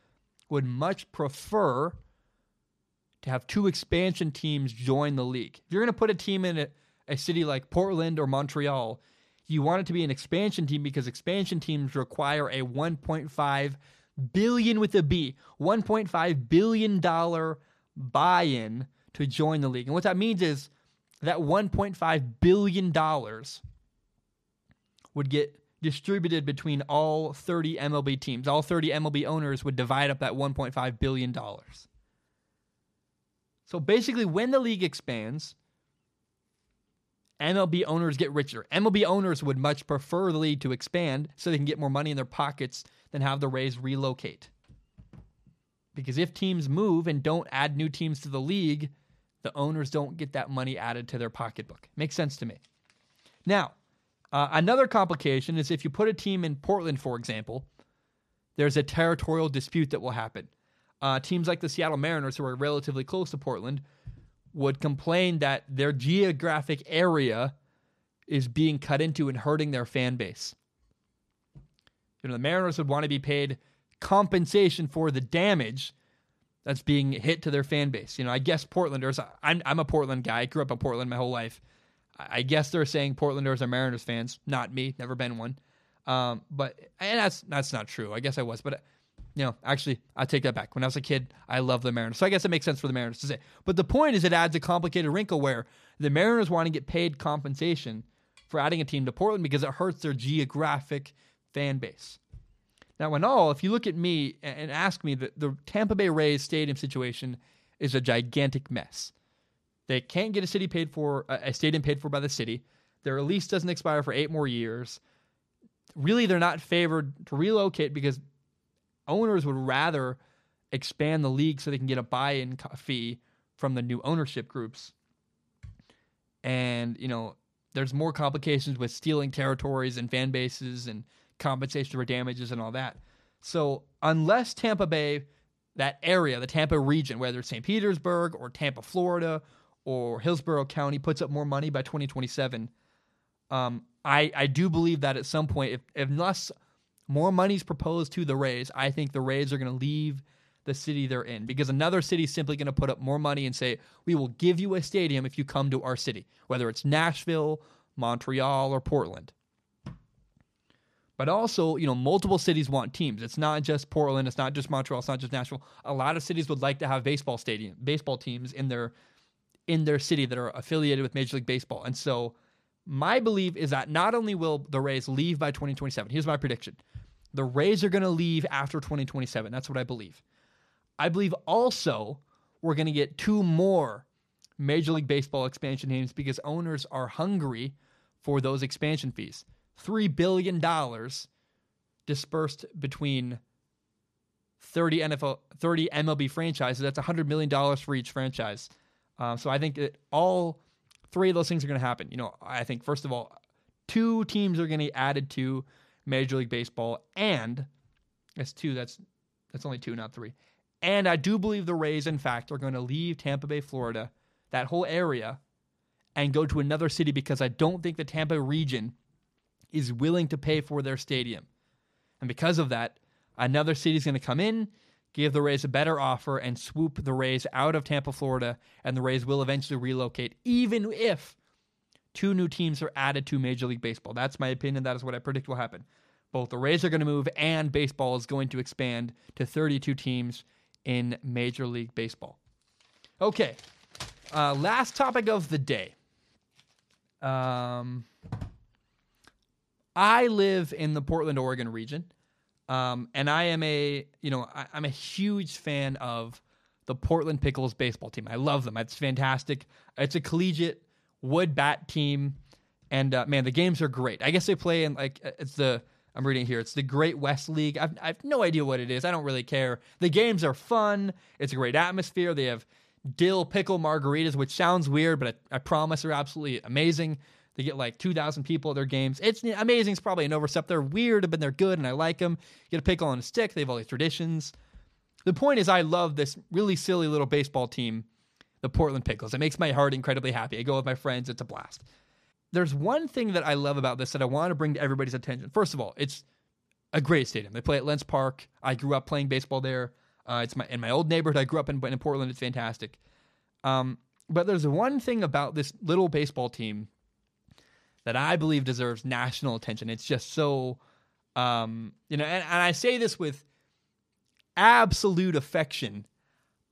would much prefer to have two expansion teams join the league. If you're going to put a team in a, a city like Portland or Montreal, you want it to be an expansion team because expansion teams require a 1.5 billion with a B, 1.5 billion dollar buy-in to join the league. And what that means is that 1.5 billion dollars would get distributed between all 30 MLB teams. All 30 MLB owners would divide up that 1.5 billion dollars. So basically when the league expands, MLB owners get richer. MLB owners would much prefer the league to expand so they can get more money in their pockets than have the Rays relocate. Because if teams move and don't add new teams to the league, the owners don't get that money added to their pocketbook. Makes sense to me. Now, uh, another complication is if you put a team in Portland, for example, there's a territorial dispute that will happen. Uh, teams like the Seattle Mariners, who are relatively close to Portland, would complain that their geographic area is being cut into and hurting their fan base. You know, the Mariners would want to be paid compensation for the damage that's being hit to their fan base. You know, I guess Portlanders, I'm, I'm a Portland guy. I grew up in Portland my whole life. I guess they're saying Portlanders are Mariners fans. Not me, never been one. Um, but and that's that's not true. I guess I was, but you know, actually, I take that back. When I was a kid, I loved the Mariners. So I guess it makes sense for the Mariners to say. But the point is, it adds a complicated wrinkle where the Mariners want to get paid compensation for adding a team to Portland because it hurts their geographic fan base. Now, in all, if you look at me and ask me, the, the Tampa Bay Rays stadium situation is a gigantic mess. They can't get a city paid for, a stadium paid for by the city. Their lease doesn't expire for eight more years. Really, they're not favored to relocate because owners would rather expand the league so they can get a buy-in fee from the new ownership groups. And, you know, there's more complications with stealing territories and fan bases and compensation for damages and all that. So, unless Tampa Bay, that area, the Tampa region, whether it's St. Petersburg or Tampa, Florida, or Hillsborough County, puts up more money by 2027, um, I, I do believe that at some point, if, if unless more money's proposed to the Rays, I think the Rays are going to leave the city they're in because another city is simply going to put up more money and say, we will give you a stadium if you come to our city, whether it's Nashville, Montreal, or Portland. But also, you know, multiple cities want teams. It's not just Portland, it's not just Montreal, it's not just Nashville. A lot of cities would like to have baseball stadium, baseball teams in their in their city that are affiliated with Major League Baseball. And so my belief is that not only will the Rays leave by 2027, here's my prediction. The Rays are going to leave after 2027. That's what I believe. I believe also we're going to get two more Major League Baseball expansion teams because owners are hungry for those expansion fees. $3 billion dispersed between 30 NFL, 30 MLB franchises. That's $100 million for each franchise. Um, so I think that all three of those things are going to happen. You know, I think, first of all, two teams are going to be added to Major League Baseball, and that's two. That's that's only two, not three. And I do believe the Rays, in fact, are going to leave Tampa Bay, Florida, that whole area, and go to another city because I don't think the Tampa region is willing to pay for their stadium. And because of that, another city is going to come in, give the Rays a better offer, and swoop the Rays out of Tampa, Florida, and the Rays will eventually relocate, even if two new teams are added to Major League Baseball. That's my opinion. That is what I predict will happen. Both the Rays are going to move and baseball is going to expand to 32 teams in Major League Baseball. Okay. Uh, last topic of the day. Um, I live in the Portland, Oregon region, um, and I am a you know I, I'm a huge fan of the Portland Pickles baseball team. I love them. It's fantastic. It's a collegiate wood bat team, and uh, man, the games are great. I guess they play in like it's the I'm reading here. It's the Great West League. I've, I have no idea what it is. I don't really care. The games are fun. It's a great atmosphere. They have dill pickle margaritas, which sounds weird, but I, I promise are absolutely amazing. They get like 2,000 people at their games. It's amazing. It's probably an overstep. They're weird, but they're good, and I like them. You get a pickle on a stick. They have all these traditions. The point is, I love this really silly little baseball team, the Portland Pickles. It makes my heart incredibly happy. I go with my friends. It's a blast. There's one thing that I love about this that I want to bring to everybody's attention. First of all, it's a great stadium. They play at Lents Park. I grew up playing baseball there. Uh, it's my in my old neighborhood. I grew up in, in Portland. It's fantastic. Um, but there's one thing about this little baseball team that I believe deserves national attention. It's just so, um, you know, and, and, I say this with absolute affection.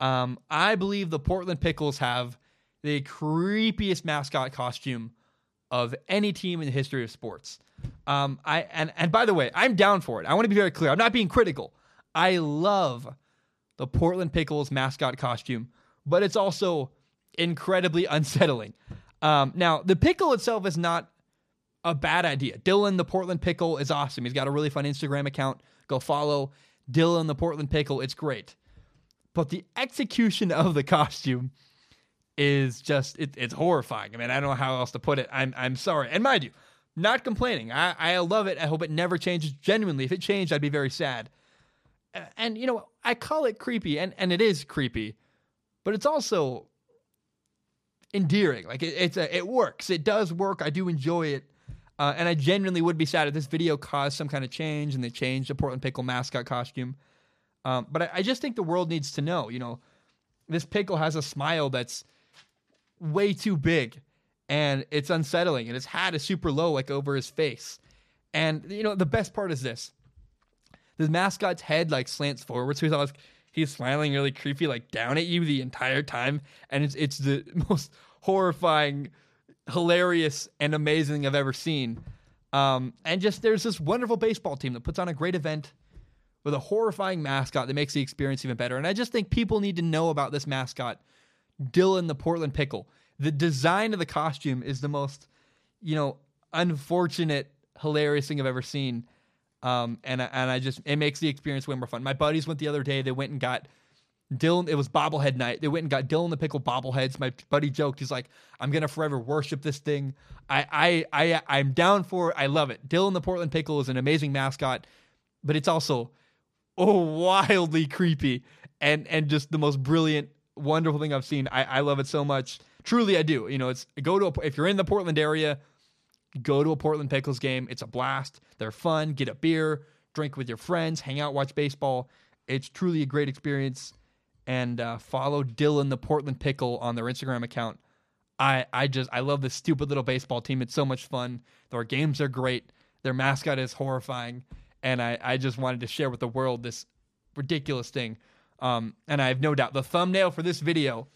Um, I believe the Portland Pickles have the creepiest mascot costume of any team in the history of sports. Um, I and and by the way, I'm down for it. I want to be very clear. I'm not being critical. I love the Portland Pickles mascot costume, but it's also incredibly unsettling. Um, now, the pickle itself is not a bad idea. Dylan the Portland Pickle is awesome. He's got a really fun Instagram account. Go follow Dylan the Portland Pickle. It's great. But the execution of the costume is just it, it's horrifying. I mean, I don't know how else to put it. I'm I'm sorry. And mind you, not complaining. I, I love it. I hope it never changes. Genuinely, if it changed, I'd be very sad. And you know, I call it creepy, and, and it is creepy, but it's also endearing. Like it, it's a, it works. It does work. I do enjoy it. Uh, and I genuinely would be sad if this video caused some kind of change and they changed the Portland Pickle mascot costume. Um, but I, I, just think the world needs to know, you know, this pickle has a smile that's way too big and it's unsettling and his hat is super low, like over his face. And, you know, the best part is this the mascot's head like slants forward. So he's always, he's smiling really creepy, like down at you the entire time. And it's, it's the most horrifying hilarious and amazing I've ever seen. Um, and just there's this wonderful baseball team that puts on a great event with a horrifying mascot that makes the experience even better. And I just think people need to know about this mascot, Dylan the Portland Pickle. The design of the costume is the most, you know, unfortunate, hilarious thing I've ever seen. Um, and and I just it makes the experience way more fun. My buddies went the other day. They went and got Dylan, it was bobblehead night. They went and got Dylan the Pickle bobbleheads. My buddy joked, he's like, I'm gonna forever worship this thing. I I I I'm down for it. I love it. Dylan the Portland Pickle is an amazing mascot, but it's also oh wildly creepy and and just the most brilliant, wonderful thing I've seen. I, I love it so much. Truly I do. You know, it's go to a, if you're in the Portland area, go to a Portland Pickles game. It's a blast. They're fun. Get a beer, drink with your friends, hang out, watch baseball. It's truly a great experience and uh, follow Dylan the Portland Pickle on their Instagram account. I I just I love this stupid little baseball team. It's so much fun. Their games are great. Their mascot is horrifying, and I I just wanted to share with the world this ridiculous thing. Um, and I have no doubt the thumbnail for this video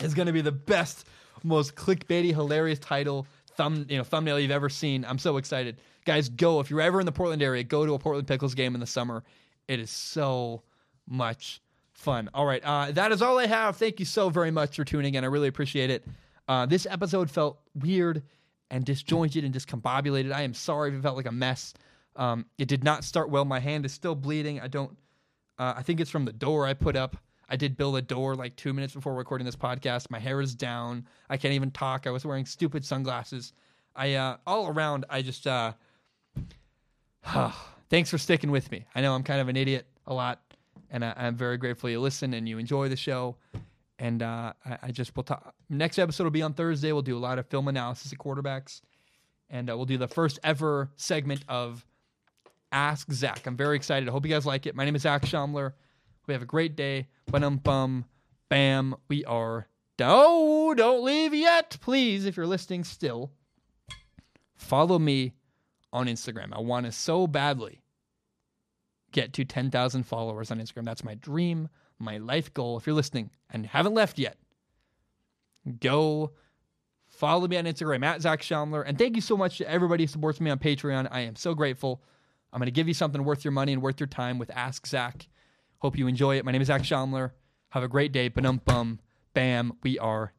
is going to be the best, most clickbaity, hilarious title thumb you know thumbnail you've ever seen. I'm so excited, guys. Go if you're ever in the Portland area, go to a Portland Pickles game in the summer. It is so much fun. All right. Uh, that is all I have. Thank you so very much for tuning in. I really appreciate it. Uh, this episode felt weird and disjointed and discombobulated. I am sorry if it felt like a mess. Um, it did not start well. My hand is still bleeding. I don't, uh, I think it's from the door I put up. I did build a door like two minutes before recording this podcast. My hair is down. I can't even talk. I was wearing stupid sunglasses. I, uh, all around, I just, uh, thanks for sticking with me. I know I'm kind of an idiot a lot and I, am very grateful you listen and you enjoy the show. And uh, I, I, just will talk. Next episode will be on Thursday. We'll do a lot of film analysis of quarterbacks, and uh, we'll do the first ever segment of Ask Zach. I'm very excited. I hope you guys like it. My name is Zach Schaumler. We have a great day. Bum bum, bam. We are. No, don't leave yet, please. If you're listening still, follow me on Instagram. I want to so badly get to 10,000 followers on Instagram. That's my dream, my life goal. If you're listening and haven't left yet, go follow me on Instagram at Zach Schaumler. And thank you so much to everybody who supports me on Patreon. I am so grateful. I'm going to give you something worth your money and worth your time with Ask Zach. Hope you enjoy it. My name is Zach Schaumler. Have a great day. Ba-dum bum. Bam. We are.